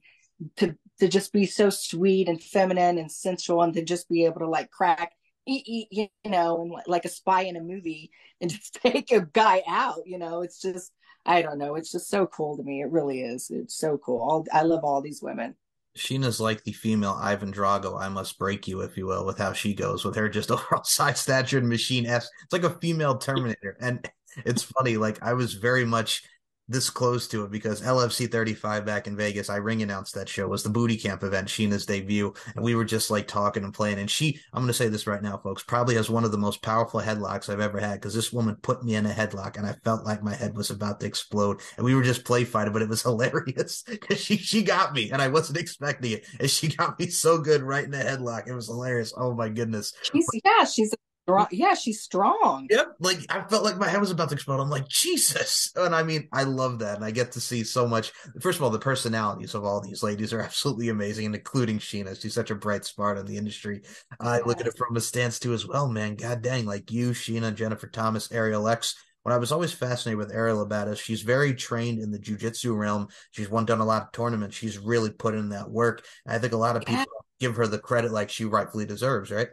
to to just be so sweet and feminine and sensual and to just be able to like crack you know, and like a spy in a movie and [laughs] just take a guy out. You know, it's just I don't know. It's just so cool to me. It really is. It's so cool. I love all these women. Sheena's like the female Ivan Drago, I must break you, if you will, with how she goes, with her just [laughs] overall size, stature, and machine S. It's like a female Terminator. And it's funny, like I was very much this close to it because LFC 35 back in Vegas, I ring announced that show was the booty camp event, Sheena's debut. And we were just like talking and playing. And she, I'm going to say this right now, folks, probably has one of the most powerful headlocks I've ever had because this woman put me in a headlock and I felt like my head was about to explode. And we were just play fighting, but it was [laughs] hilarious because she, she got me and I wasn't expecting it. And she got me so good right in the headlock. It was hilarious. Oh my goodness. She's, yeah, she's strong. Yeah, she's strong. Yep. Like I felt like my head was about to explode. I'm like, Jesus. And I mean, I love that. And I get to see so much. First of all, the personalities of all these ladies are [laughs] absolutely amazing, and including Sheena. She's such a bright spark in the industry. I look at it from a stance too as well, man. God dang, like you, Sheena, Jennifer Thomas, Ariel X. When I was always fascinated with Ariel about is she's very trained in the jujitsu realm. She's won done a lot of tournaments. She's really put in that work. And I think a lot of yeah. people give her the credit like she rightfully deserves, right?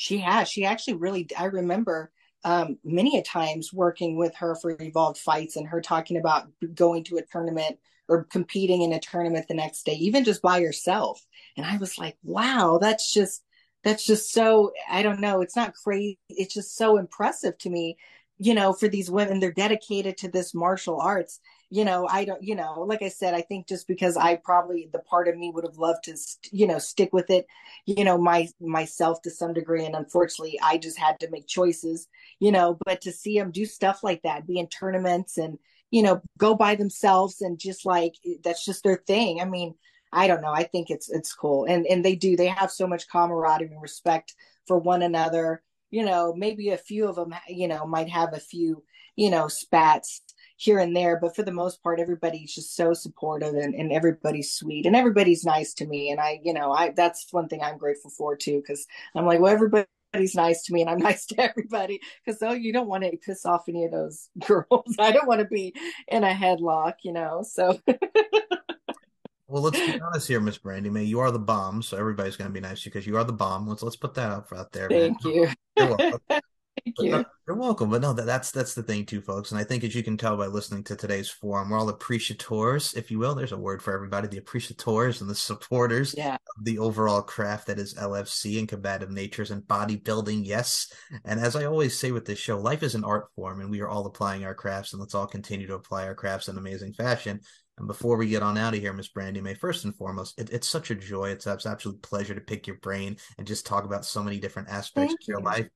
She has. She actually really. I remember um, many a times working with her for evolved fights and her talking about going to a tournament or competing in a tournament the next day, even just by herself. And I was like, wow, that's just that's just so I don't know. It's not crazy. It's just so impressive to me you know, for these women, they're dedicated to this martial arts. You know, I don't, you know, like I said, I think just because I probably the part of me would have loved to, you know, stick with it, you know, my myself to some degree, and unfortunately, I just had to make choices, you know. But to see them do stuff like that, be in tournaments, and you know, go by themselves, and just like that's just their thing. I mean, I don't know. I think it's it's cool, and and they do. They have so much camaraderie and respect for one another you know, maybe a few of them, you know, might have a few, you know, spats here and there, but for the most part, everybody's just so supportive and, and everybody's sweet and everybody's nice to me. And I, you know, I, that's one thing I'm grateful for too, because I'm like, well, everybody's nice to me and I'm [laughs] nice to everybody because oh you don't want to piss off any of those [laughs] girls I don't want to be in a headlock you know so Well, let's be [laughs] honest here, Miss Brandi Mae. You are the bomb, so everybody's going to be nice to you because you are the bomb. Let's let's put that up out there. Thank man. you. You're welcome. You. No, you're welcome. But no, that, that's that's the thing too, folks. And I think as you can tell by listening to today's forum, we're all appreciators, if you will. There's a word for everybody: the appreciators and the supporters yeah. of the overall craft that is LFC and combative natures and bodybuilding. Yes. And as I always say with this show, life is an art form, and we are all applying our crafts, and let's all continue to apply our crafts in amazing fashion. And before we get on out of here, Miss Brandi Mae, first and foremost, it, it's such a joy. It's an absolute pleasure to pick your brain and just talk about so many different aspects thank of your you. life.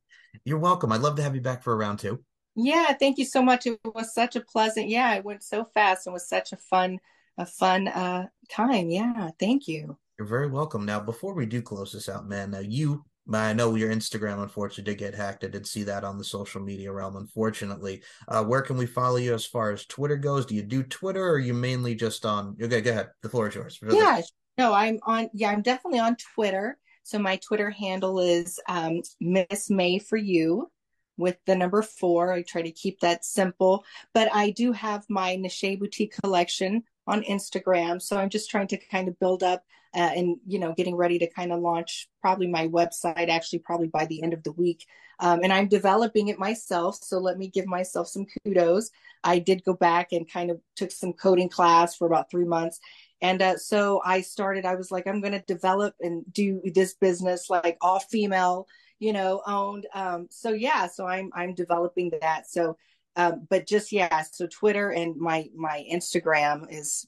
You're welcome. I'd love to have you back for a round two. Yeah, thank you so much. It was such a pleasant. Yeah, it went so fast and was such a fun, a fun uh time. Yeah, thank you. You're very welcome. Now, before we do close this out, man, now you I know your Instagram unfortunately did get hacked. I did see that on the social media realm, unfortunately. Uh, where can we follow you as far as Twitter goes? Do you do Twitter or are you mainly just on okay, go ahead. The floor is yours. Yeah, no, I'm on yeah, I'm definitely on Twitter. So my Twitter handle is um, Miss Mae for you with the number four. I try to keep that simple, but I do have my Niche Boutique collection on Instagram. So I'm just trying to kind of build up uh, and, you know, getting ready to kind of launch probably my website actually probably by the end of the week. Um, and I'm developing it myself. So let me give myself some kudos. I did go back and kind of took some coding class for about three months. And uh, so I started, I was like, I'm going to develop and do this business like all female, you know, owned. Um, so yeah, so I'm, I'm developing that. So um, but just yeah so twitter and my my instagram is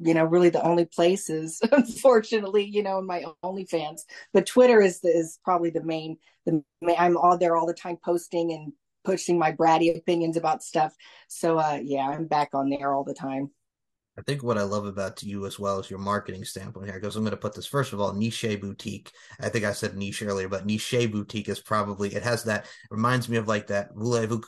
you know really the only places [laughs] unfortunately you know in my only fans but twitter is is probably the main the main, i'm all there all the time posting and pushing my bratty opinions about stuff. So uh yeah i'm back on there all the time I think what I love about you as well is your marketing standpoint here. Because I'm going to put this first of all, niche boutique. I think I said niche earlier, but niche boutique is probably it has that reminds me of like that voulez-vous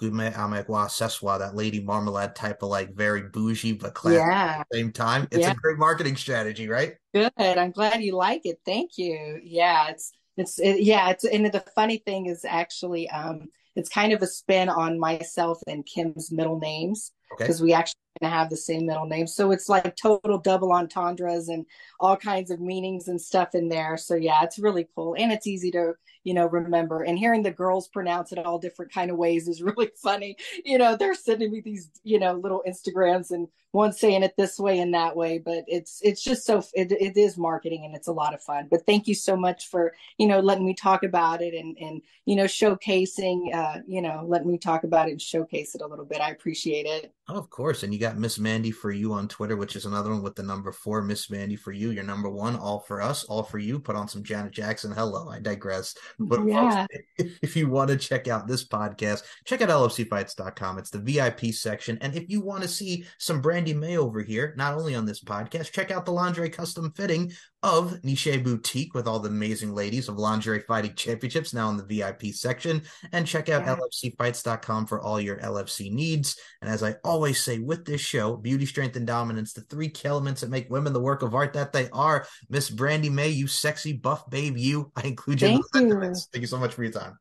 sessoir, that lady marmalade type of like very bougie but classy yeah. at the same time. It's yeah. a great marketing strategy, right? Good. I'm glad you like it. Thank you. Yeah, it's it's it, yeah. It's and the funny thing is actually um it's kind of a spin on myself and Kim's middle names because okay. we actually have the same middle name. So it's like total double entendres and all kinds of meanings and stuff in there. So yeah, it's really cool and it's easy to you know, remember. And hearing the girls pronounce it all different kind of ways is [laughs] really funny. You know, they're sending me these, you know, little Instagrams and one saying it this way and that way, but it's it's just so it, it is marketing and it's a lot of fun. But thank you so much for you know letting me talk about it and and you know showcasing uh you know letting me talk about it and showcase it a little bit. I appreciate it. Oh, of course, and you got Miss Mandy for you on Twitter, which is another one with the number four. Miss Mandy for you, your number one, all for us, all for you. Put on some Janet Jackson. Hello, I digress. But yeah. folks, if you want to check out this podcast, check out LFCfights.com. It's the VIP section, and if you want to see some Brandi Mae over here, not only on this podcast, check out the lingerie custom fitting of Niche Boutique with all the amazing ladies of lingerie fighting championships now in the VIP section. And check out yeah. LFCfights.com for all your LFC needs. And as I always say with this show, beauty, strength, and dominance, the three elements that make women the work of art that they are. Miss Brandi Mae, you sexy buff babe, you. [laughs] I include you Thank in the you. Thank you so much for your time.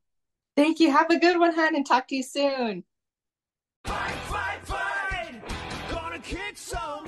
Thank you. Have a good one, hon, and talk to you soon. Fight, fight, fight! Gonna kick some.